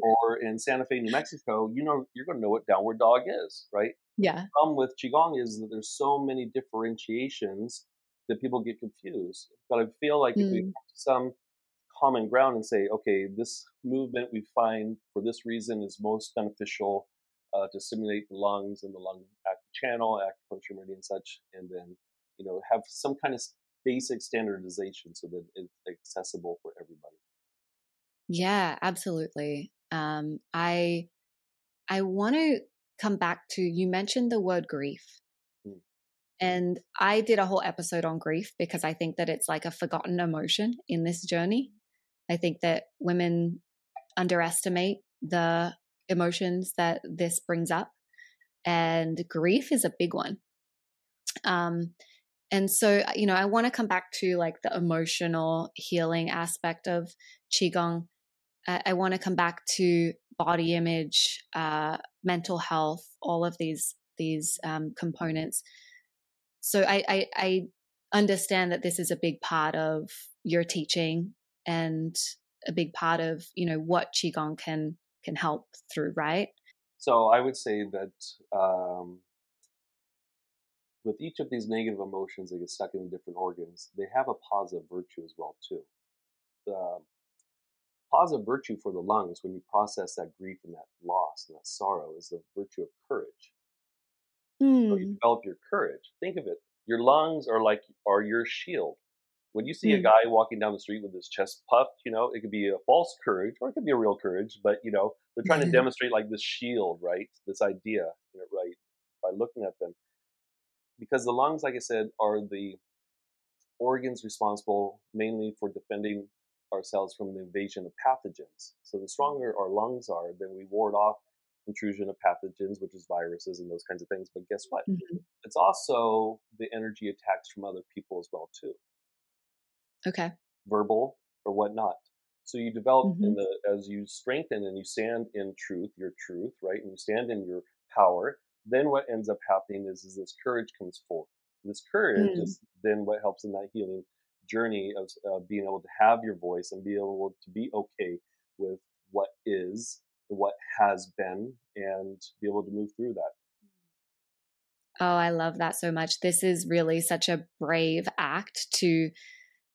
or in Santa Fe, New Mexico, you know, you're going to know what downward dog is, right? Yeah. The problem with Qigong is that there's so many differentiations that people get confused. But I feel like mm. if we mm. some common ground and say, okay, this movement we find for this reason is most beneficial uh, to stimulate the lungs and the lung channel, acupuncture meridian, and such, and then you know have some kind of basic standardization so that it's accessible for everybody. Yeah, absolutely. Um, I I want to come back to you mentioned the word grief. Mm. And I did a whole episode on grief because I think that it's like a forgotten emotion in this journey. I think that women underestimate the emotions that this brings up, and grief is a big one. Um, and so, you know, I want to come back to like the emotional healing aspect of Qigong. I, want to come back to body image, uh, mental health, all of these these um, components. So I, I, I understand that this is a big part of your teaching and a big part of you know what qigong can can help through, right? So I would say that um, with each of these negative emotions that get stuck in different organs, they have a positive virtue as well too. The positive virtue for the lungs when you process that grief and that loss and that sorrow is the virtue of courage. Mm. So you hmm. develop your courage. Think of it. Your lungs are like are your shield. When you see mm. a hmm. guy walking down the street with his chest puffed, you know, it could be a false courage or it could be a real courage, but you know, they're trying to demonstrate like this shield, right? This idea, you know, right? By looking at them. Because the lungs, like I said, are the organs responsible mainly for defending ourselves from the invasion of pathogens. So the stronger our lungs are, then we ward off intrusion of pathogens, which is viruses and those kinds of things. But guess what? Mm-hmm. It's also the energy attacks from other people as well too. Okay. Verbal or whatnot. So you develop mm-hmm. in the as you strengthen and you stand in truth, your truth, right? And you stand in your power. Then what ends up happening is, is this courage comes forth. This courage mm. is then what helps in that healing journey of uh, being able to have your voice and be able to be okay with what is, what has been, and be able to move through that. Oh, I love that so much. This is really such a brave act to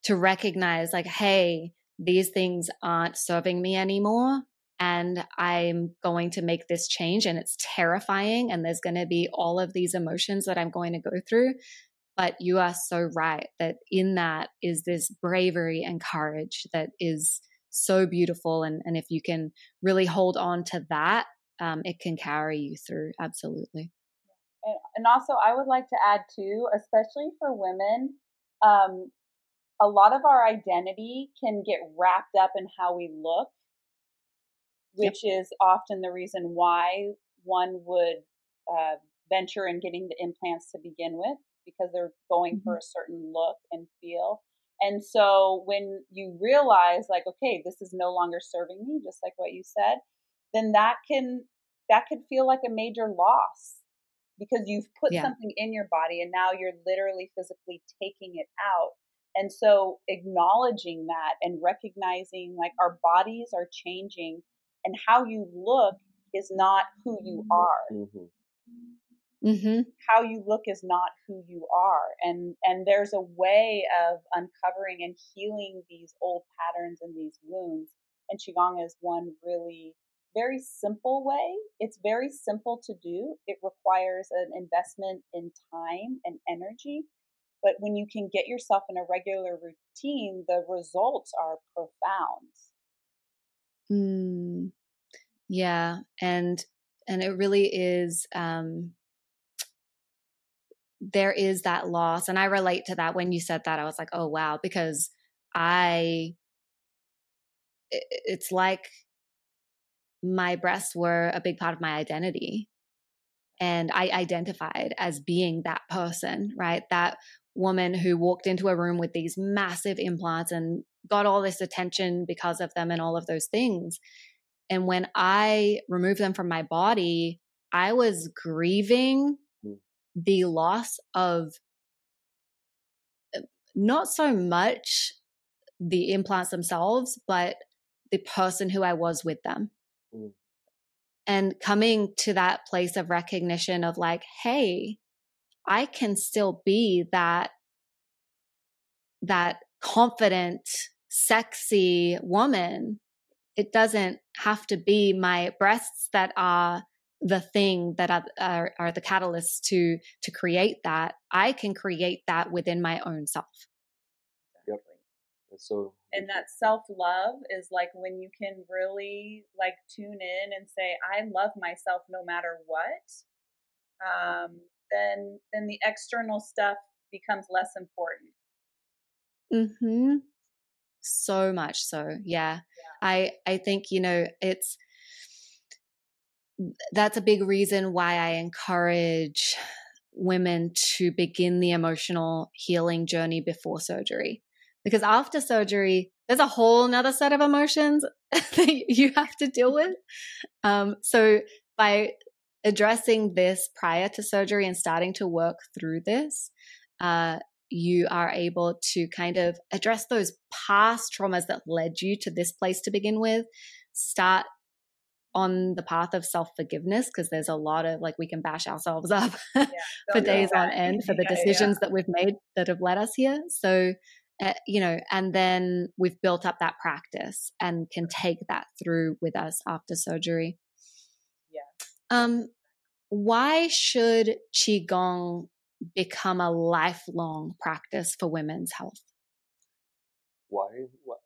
to recognize like hey, these things aren't serving me anymore and I'm going to make this change and it's terrifying and there's going to be all of these emotions that I'm going to go through but you are so right that in that is this bravery and courage that is so beautiful. And, and if you can really hold on to that, um, it can carry you through. Absolutely. And, and also, I would like to add too, especially for women, um, a lot of our identity can get wrapped up in how we look, which yep. is often the reason why one would uh, venture in getting the implants to begin with because they're going mm-hmm. for a certain look and feel. And so when you realize like, okay, this is no longer serving me, just like what you said, then that can that could feel like a major loss because you've put yeah. something in your body and now you're literally physically taking it out. And so acknowledging that and recognizing like our bodies are changing and how you look is not who you are. Mm-hmm. Mm-hmm. How you look is not who you are, and and there's a way of uncovering and healing these old patterns and these wounds. And qigong is one really, very simple way. It's very simple to do. It requires an investment in time and energy. But when you can get yourself in a regular routine, the results are profound. Mm, yeah, and and it really is. Um, there is that loss, and I relate to that. When you said that, I was like, oh wow, because I. It's like my breasts were a big part of my identity. And I identified as being that person, right? That woman who walked into a room with these massive implants and got all this attention because of them and all of those things. And when I removed them from my body, I was grieving. The loss of uh, not so much the implants themselves, but the person who I was with them. Mm. And coming to that place of recognition of like, hey, I can still be that that confident, sexy woman. It doesn't have to be my breasts that are the thing that are, are, are the catalysts to to create that. I can create that within my own self. Yep. So and that self love is like when you can really like tune in and say i love myself no matter what um, then then the external stuff becomes less important mhm so much so yeah. yeah i i think you know it's that's a big reason why i encourage women to begin the emotional healing journey before surgery. Because after surgery there's a whole nother set of emotions that you have to deal with. Um, so by addressing this prior to surgery and starting to work through this uh, you are able to kind of address those past traumas that led you to this place to begin with start on the path of self forgiveness because there's a lot of like we can bash ourselves up yeah, for days on end for the decisions yeah. that we've made that have led us here. So uh, you know, and then we've built up that practice and can take that through with us after surgery. Yeah. Um, why should qigong become a lifelong practice for women's health? Why?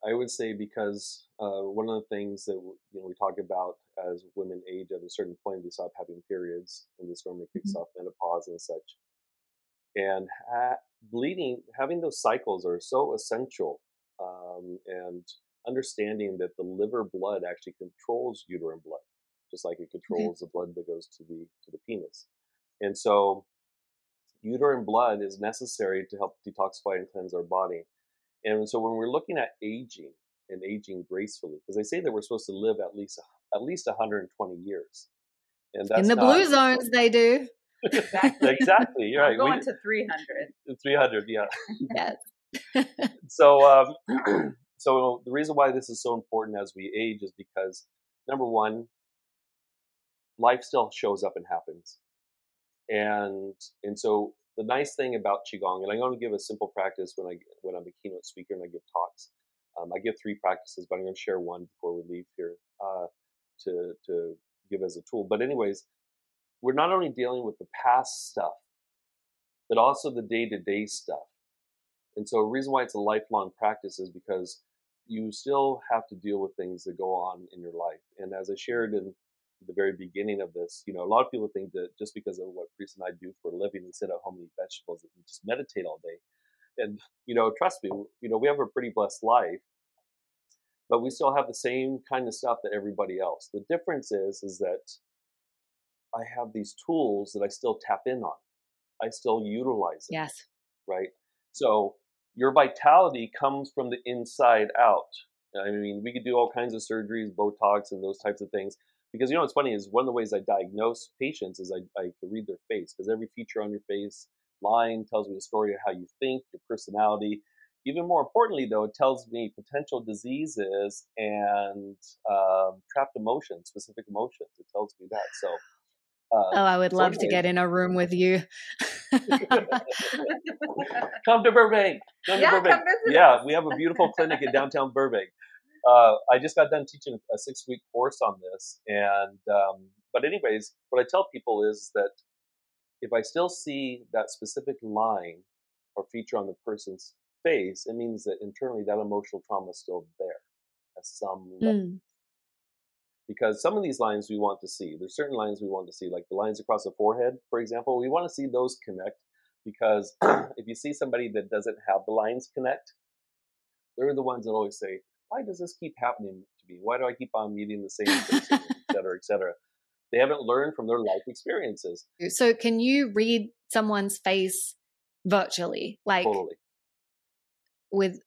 I would say because uh, one of the things that you know we talk about as women age at a certain point, they stop having periods, and this normally kicks mm-hmm. off menopause and such. And ha- bleeding, having those cycles are so essential. Um, and understanding that the liver blood actually controls uterine blood, just like it controls okay. the blood that goes to the to the penis. And so, uterine blood is necessary to help detoxify and cleanse our body. And so, when we're looking at aging and aging gracefully, because they say that we're supposed to live at least at least 120 years, and that's in the not, blue zones they do. Exactly. exactly. You're right. Going we, to 300. 300, yeah. yes. so, um, so the reason why this is so important as we age is because number one, life still shows up and happens, and and so the nice thing about qigong, and I'm going to give a simple practice when I when I'm a keynote speaker and I give talks. Um, I give three practices, but I'm going to share one before we leave here uh, to to give as a tool. But anyways, we're not only dealing with the past stuff, but also the day to day stuff. And so, a reason why it's a lifelong practice is because you still have to deal with things that go on in your life. And as I shared in the very beginning of this, you know, a lot of people think that just because of what Parisa and I do for a living, we sit at home and eat vegetables and just meditate all day. And, you know, trust me, you know, we have a pretty blessed life, but we still have the same kind of stuff that everybody else. The difference is, is that I have these tools that I still tap in on. I still utilize it. Yes. Right. So your vitality comes from the inside out. I mean, we could do all kinds of surgeries, Botox, and those types of things. Because you know what's funny is one of the ways I diagnose patients is I, I can read their face because every feature on your face line tells me the story of how you think, your personality. Even more importantly, though, it tells me potential diseases and um, trapped emotions, specific emotions. It tells me that. So uh, oh, I would love to get in a room with you. come to Burbank. Come yeah, to Burbank. yeah, we have a beautiful clinic in downtown Burbank. Uh, I just got done teaching a six week course on this, and um, but anyways, what I tell people is that if I still see that specific line or feature on the person's face, it means that internally that emotional trauma is still there at some level. Mm. Because some of these lines we want to see. There's certain lines we want to see, like the lines across the forehead, for example. We want to see those connect because if you see somebody that doesn't have the lines connect, they're the ones that always say, "Why does this keep happening to me? Why do I keep on meeting the same person, et cetera, et cetera?" They haven't learned from their life experiences. So, can you read someone's face virtually, like totally. with,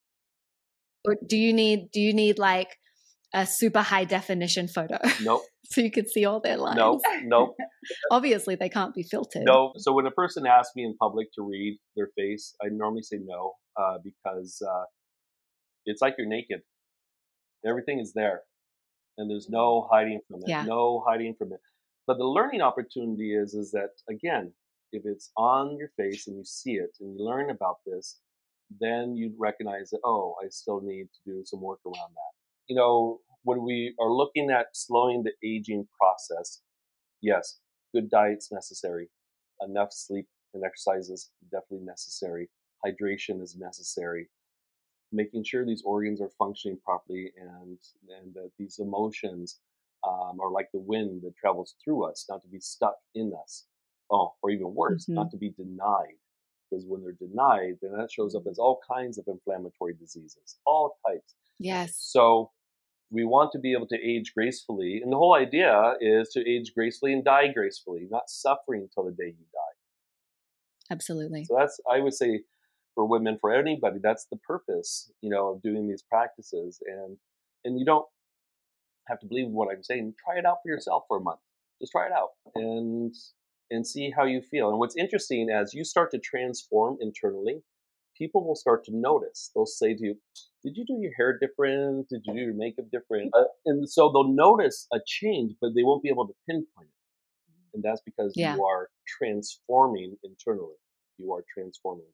or do you need do you need like a super high definition photo? Nope. so you could see all their lines. Nope. Nope. Obviously, they can't be filtered. No. So when a person asks me in public to read their face, I normally say no uh, because uh, it's like you're naked. Everything is there, and there's no hiding from it. Yeah. No hiding from it. But the learning opportunity is is that again, if it's on your face and you see it and you learn about this, then you recognize that oh, I still need to do some work around that. You know, when we are looking at slowing the aging process, yes, good diet's necessary. Enough sleep and exercise is definitely necessary. Hydration is necessary. Making sure these organs are functioning properly and, and that these emotions um, are like the wind that travels through us, not to be stuck in us. Oh, or even worse, mm-hmm. not to be denied. Because when they're denied, then that shows up as all kinds of inflammatory diseases, all types. Yes. So we want to be able to age gracefully. And the whole idea is to age gracefully and die gracefully, not suffering until the day you die. Absolutely. So that's, I would say, for women, for anybody, that's the purpose, you know, of doing these practices. And and you don't have to believe what I'm saying. Try it out for yourself for a month. Just try it out and and see how you feel. And what's interesting as you start to transform internally, people will start to notice. They'll say to you, "Did you do your hair different? Did you do your makeup different?" Uh, and so they'll notice a change, but they won't be able to pinpoint it. And that's because yeah. you are transforming internally. You are transforming.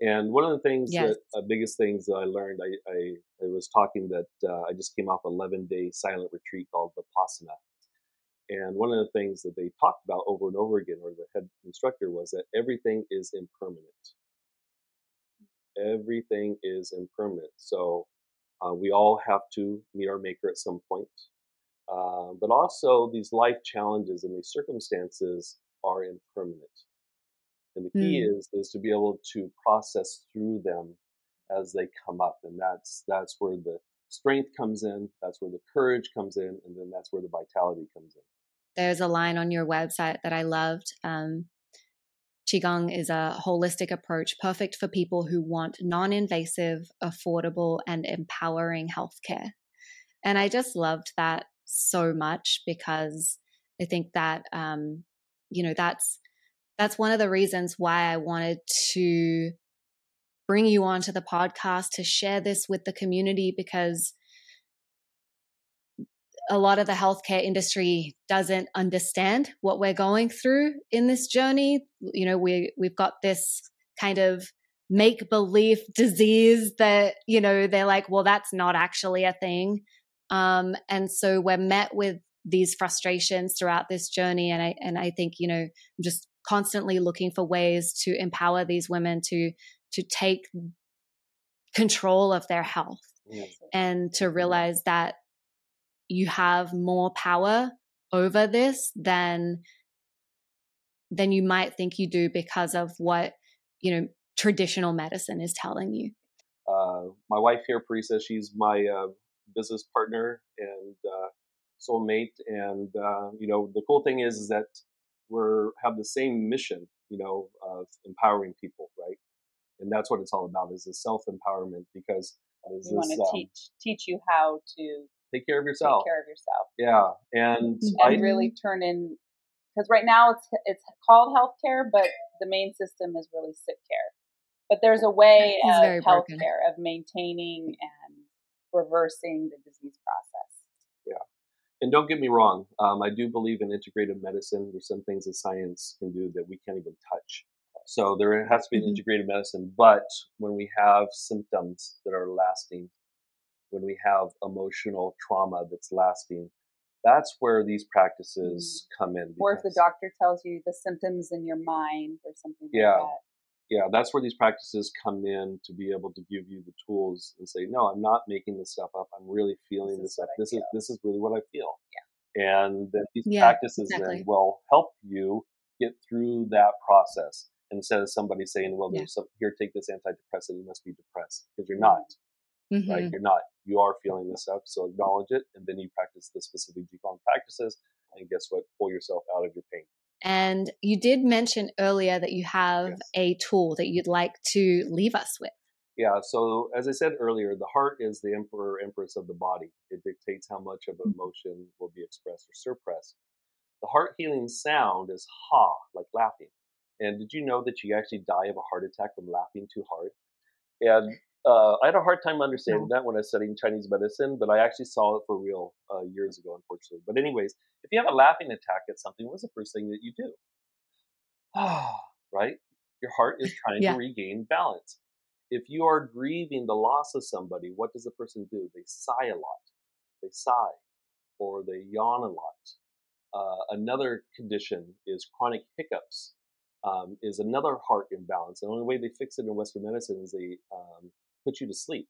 And one of the things yes. that uh, biggest things that I learned, I, I, I was talking that uh, I just came off 11 day silent retreat called Vipassana. And one of the things that they talked about over and over again, or the head instructor, was that everything is impermanent. Everything is impermanent. So uh, we all have to meet our maker at some point. Uh, but also, these life challenges and these circumstances are impermanent. And the key mm. is is to be able to process through them as they come up, and that's that's where the strength comes in. That's where the courage comes in, and then that's where the vitality comes in. There's a line on your website that I loved. Um, Qigong is a holistic approach perfect for people who want non invasive, affordable, and empowering healthcare. And I just loved that so much because I think that, um, you know, that's that's one of the reasons why I wanted to bring you onto the podcast to share this with the community because a lot of the healthcare industry doesn't understand what we're going through in this journey. You know, we we've got this kind of make believe disease that you know they're like, well, that's not actually a thing, um, and so we're met with these frustrations throughout this journey. And I and I think you know, I'm just constantly looking for ways to empower these women to to take control of their health and to realize that you have more power over this than than you might think you do because of what you know traditional medicine is telling you. Uh, my wife here parisa she's my uh, business partner and uh, soulmate and uh, you know the cool thing is, is that we're have the same mission, you know, of empowering people, right? And that's what it's all about is the self empowerment because we want to um, teach teach you how to take care of yourself. Take care of yourself. Yeah, and and I, really turn in because right now it's it's called healthcare, but the main system is really sick care. But there's a way of healthcare of maintaining and reversing the disease process and don't get me wrong, um, I do believe in integrative medicine. There's some things that science can do that we can't even touch. So there has to be an mm-hmm. integrated medicine. But when we have symptoms that are lasting, when we have emotional trauma that's lasting, that's where these practices mm-hmm. come in. Or if the doctor tells you the symptoms in your mind or something yeah, like Yeah, that's where these practices come in to be able to give you the tools and say, no, I'm not making this stuff up. I'm really feeling this, this up. This is this is really what I feel. Yeah. And then these yeah, practices exactly. then will help you get through that process instead of somebody saying, well, there's some, here, take this antidepressant, you must be depressed because you're not. Mm-hmm. Right? You're not. You are feeling this stuff, so acknowledge it, and then you practice the specific Qigong practices, and guess what? Pull yourself out of your pain. And you did mention earlier that you have yes. a tool that you'd like to leave us with. Yeah, so as I said earlier, the heart is the emperor, empress of the body. It dictates how much of mm-hmm. emotion will be expressed or suppressed. The heart healing sound is ha, like laughing. And did you know that you actually die of a heart attack from laughing too hard? And uh, I had a hard time understanding that when I was studying Chinese medicine, but I actually saw it for real uh, years ago, unfortunately. But anyways, if you have a laughing attack at something, what's the first thing that you do? right? Your heart is trying yeah. to regain balance. If you are grieving the loss of somebody, what does the person do? They sigh a lot. They sigh, or they yawn a lot. Uh, another condition is chronic hiccups. Um, is another heart imbalance. The only way they fix it in Western medicine is they um, put you to sleep.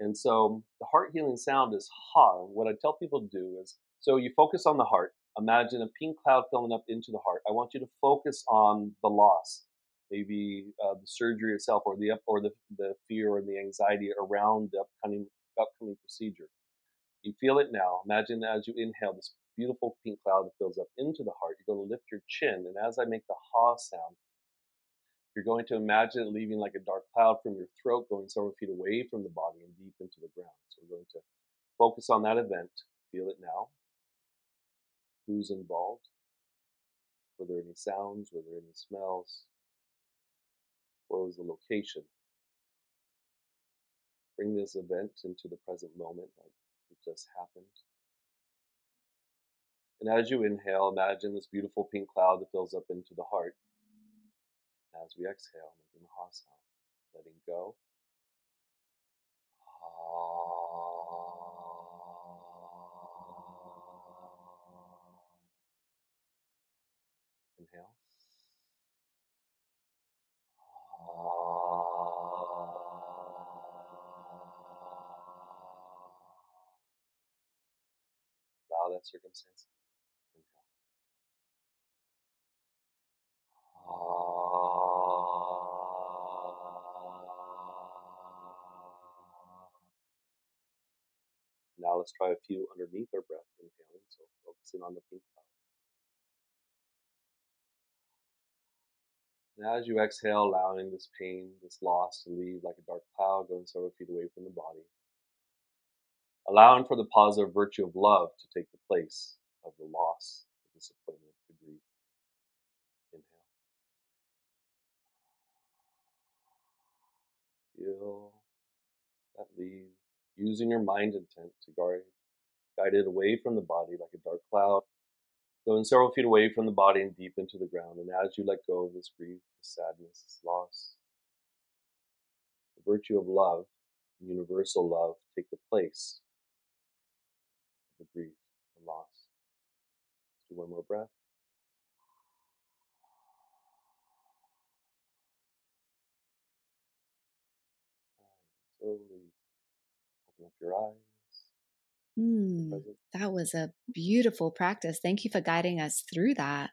And so the heart healing sound is ha. What I tell people to do is so you focus on the heart. Imagine a pink cloud filling up into the heart. I want you to focus on the loss, maybe uh, the surgery itself, or the up, or the, the fear or the anxiety around the upcoming upcoming procedure. You feel it now. Imagine as you inhale this beautiful pink cloud that fills up into the heart. You're going to lift your chin, and as I make the ha sound, you're going to imagine it leaving like a dark cloud from your throat, going several feet away from the body and deep into the ground. So we're going to focus on that event. Feel it now. Who's involved? Were there any sounds? Were there any smells? Where was the location? Bring this event into the present moment like it just happened. And as you inhale, imagine this beautiful pink cloud that fills up into the heart. As we exhale, making the ha sound, letting go. Inhale. Allow that circumstance let's try a few underneath our breath, inhaling, so focusing on the pink cloud. And as you exhale, allowing this pain, this loss to leave like a dark cloud going several feet away from the body. Allowing for the positive virtue of love to take the place of the loss, the disappointment, the grief. Inhale. Feel that leave using your mind intent to guide, guide it away from the body like a dark cloud, going several feet away from the body and deep into the ground. And as you let go of this grief, this sadness, this loss, the virtue of love, universal love, take the place of the grief and loss. Do one more breath. And slowly up your eyes. Mm, that was a beautiful practice. Thank you for guiding us through that.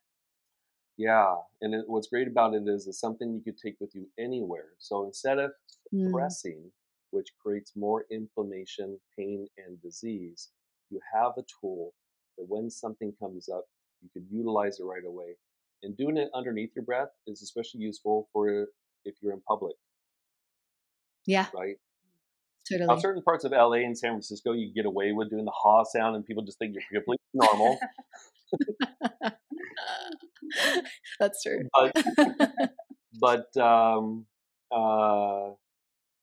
Yeah, and it, what's great about it is it's something you could take with you anywhere. So instead of mm. suppressing, mm. which creates more inflammation, pain, and disease, you have a tool that when something comes up, you could utilize it right away. And doing it underneath your breath is especially useful for if you're in public. Yeah. Right? Totally. Now, certain parts of LA and San Francisco, you get away with doing the ha sound, and people just think you're completely normal. That's true. But, but um, uh,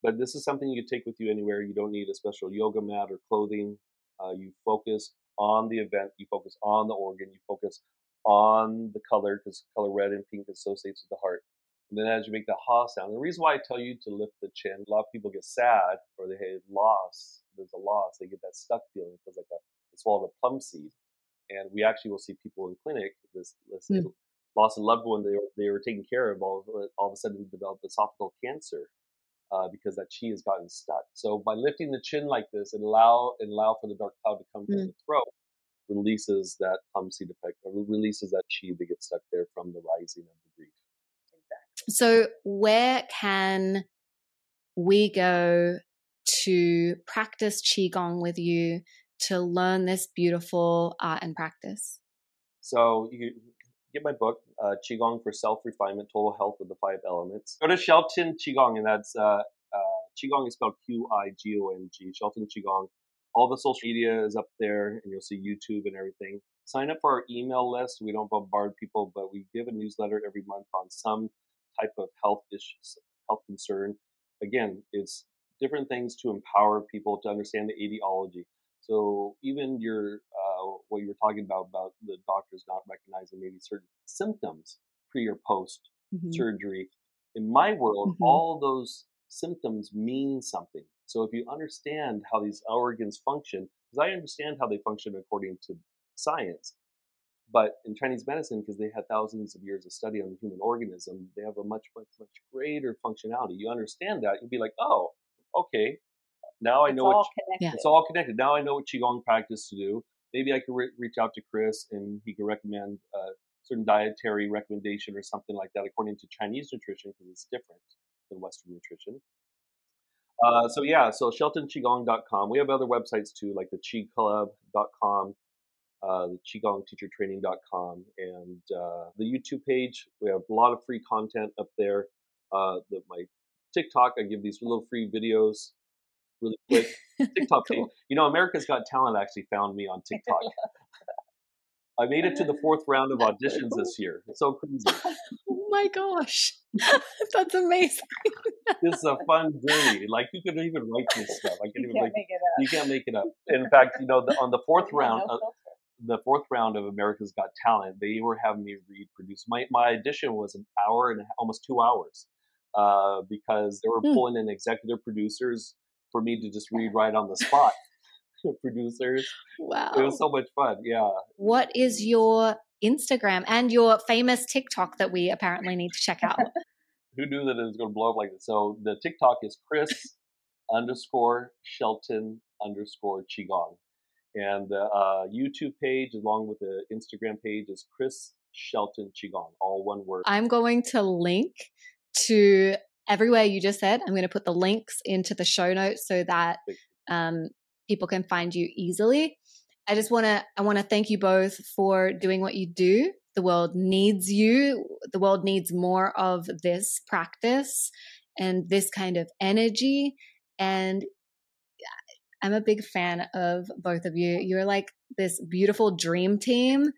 but this is something you can take with you anywhere. You don't need a special yoga mat or clothing. Uh, you focus on the event. You focus on the organ. You focus on the color because color red and pink associates with the heart. And then as you make the ha sound, the reason why I tell you to lift the chin, a lot of people get sad or they have loss there's a loss, they get that stuck feeling. It feels like a they swallowed a plum seed. And we actually will see people in clinic this, this mm. lost a loved one they were, they were taking care of all, all of a sudden they developed esophageal cancer uh, because that chi has gotten stuck. So by lifting the chin like this and allow and allow for the dark cloud to come mm. the throat, releases that plum seed effect, releases that chi that gets stuck there from the rising of the grief. So where can we go to practice qigong with you to learn this beautiful art and practice? So you get my book, uh, Qigong for Self Refinement, Total Health with the Five Elements. Go to Shelton Qigong, and that's uh, uh, Qigong is spelled Q I G O N G. Shelton Qigong. All the social media is up there, and you'll see YouTube and everything. Sign up for our email list. We don't bombard people, but we give a newsletter every month on some type of health issues, health concern. Again, it's different things to empower people to understand the etiology. So even your uh, what you were talking about about the doctors not recognizing maybe certain symptoms pre or post mm-hmm. surgery. In my world, mm-hmm. all those symptoms mean something. So if you understand how these organs function, because I understand how they function according to science, but in Chinese medicine, because they had thousands of years of study on the human organism, they have a much, much, much greater functionality. You understand that, you'd be like, oh, okay, now I know what it's all connected. Now I know what qigong practice to do. Maybe I could re- reach out to Chris and he can recommend a certain dietary recommendation or something like that according to Chinese nutrition because it's different than Western nutrition. Uh, so yeah, so sheltonqigong.com. We have other websites too, like the qiclub.com, uh, the qigongteachertraining.com, and uh, the YouTube page. We have a lot of free content up there. Uh, the, my TikTok, I give these little free videos really quick. TikTok cool. You know, America's Got Talent actually found me on TikTok. I made it to the fourth round of auditions this year. It's so crazy. Oh my gosh. That's amazing. this is a fun journey. Like you could even write this stuff. I can you even can't make it up. You can't make it up. In fact, you know, the, on the fourth round, no the fourth round of America's Got Talent, they were having me read produce. My my audition was an hour and almost two hours uh, because they were hmm. pulling in executive producers for me to just read right on the spot. Producers. Wow. It was so much fun. Yeah. What is your Instagram and your famous TikTok that we apparently need to check out? Who knew that it was going to blow up like this? So the TikTok is Chris underscore Shelton underscore Qigong. And the uh, YouTube page, along with the Instagram page, is Chris Shelton Qigong, all one word. I'm going to link to everywhere you just said. I'm going to put the links into the show notes so that um, people can find you easily. I just want to I want to thank you both for doing what you do. The world needs you. The world needs more of this practice and this kind of energy. And I'm a big fan of both of you. You're like this beautiful dream team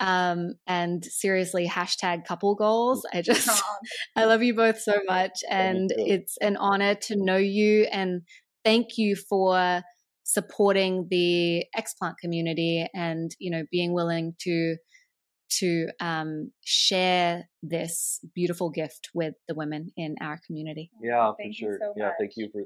um, and seriously, hashtag couple goals. I just, I love you both so much. And it's an honor to know you. And thank you for supporting the explant community and, you know, being willing to, to um, share this beautiful gift with the women in our community. Yeah, thank for sure. So yeah, thank you for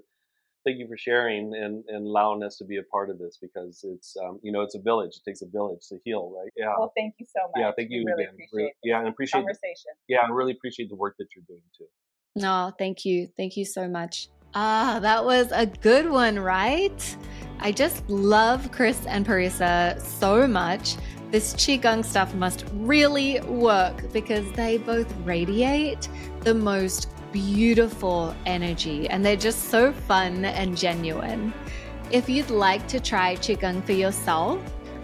thank you for sharing and, and allowing us to be a part of this because it's um, you know it's a village. It takes a village to heal, right? Yeah. Well, thank you so much. Yeah, thank you really again. Appreciate yeah, and appreciate conversation. Yeah, I really appreciate the work that you're doing too. No, thank you, thank you so much. Ah, that was a good one, right? I just love Chris and Parisa so much. This Qigong stuff must really work because they both radiate the most beautiful energy and they're just so fun and genuine. If you'd like to try Qigong for yourself,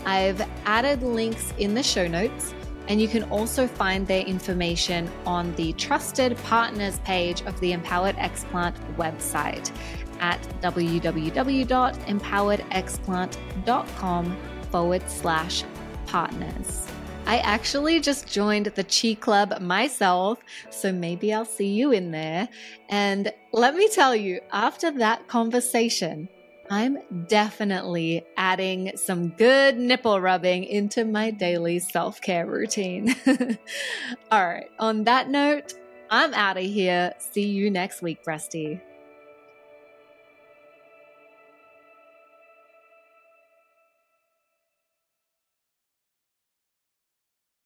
I've added links in the show notes, and you can also find their information on the Trusted Partners page of the Empowered Explant website at www.empoweredexplant.com forward slash partners. I actually just joined the Qi Club myself, so maybe I'll see you in there. And let me tell you, after that conversation, I'm definitely adding some good nipple rubbing into my daily self care routine. All right, on that note, I'm out of here. See you next week, Breasty.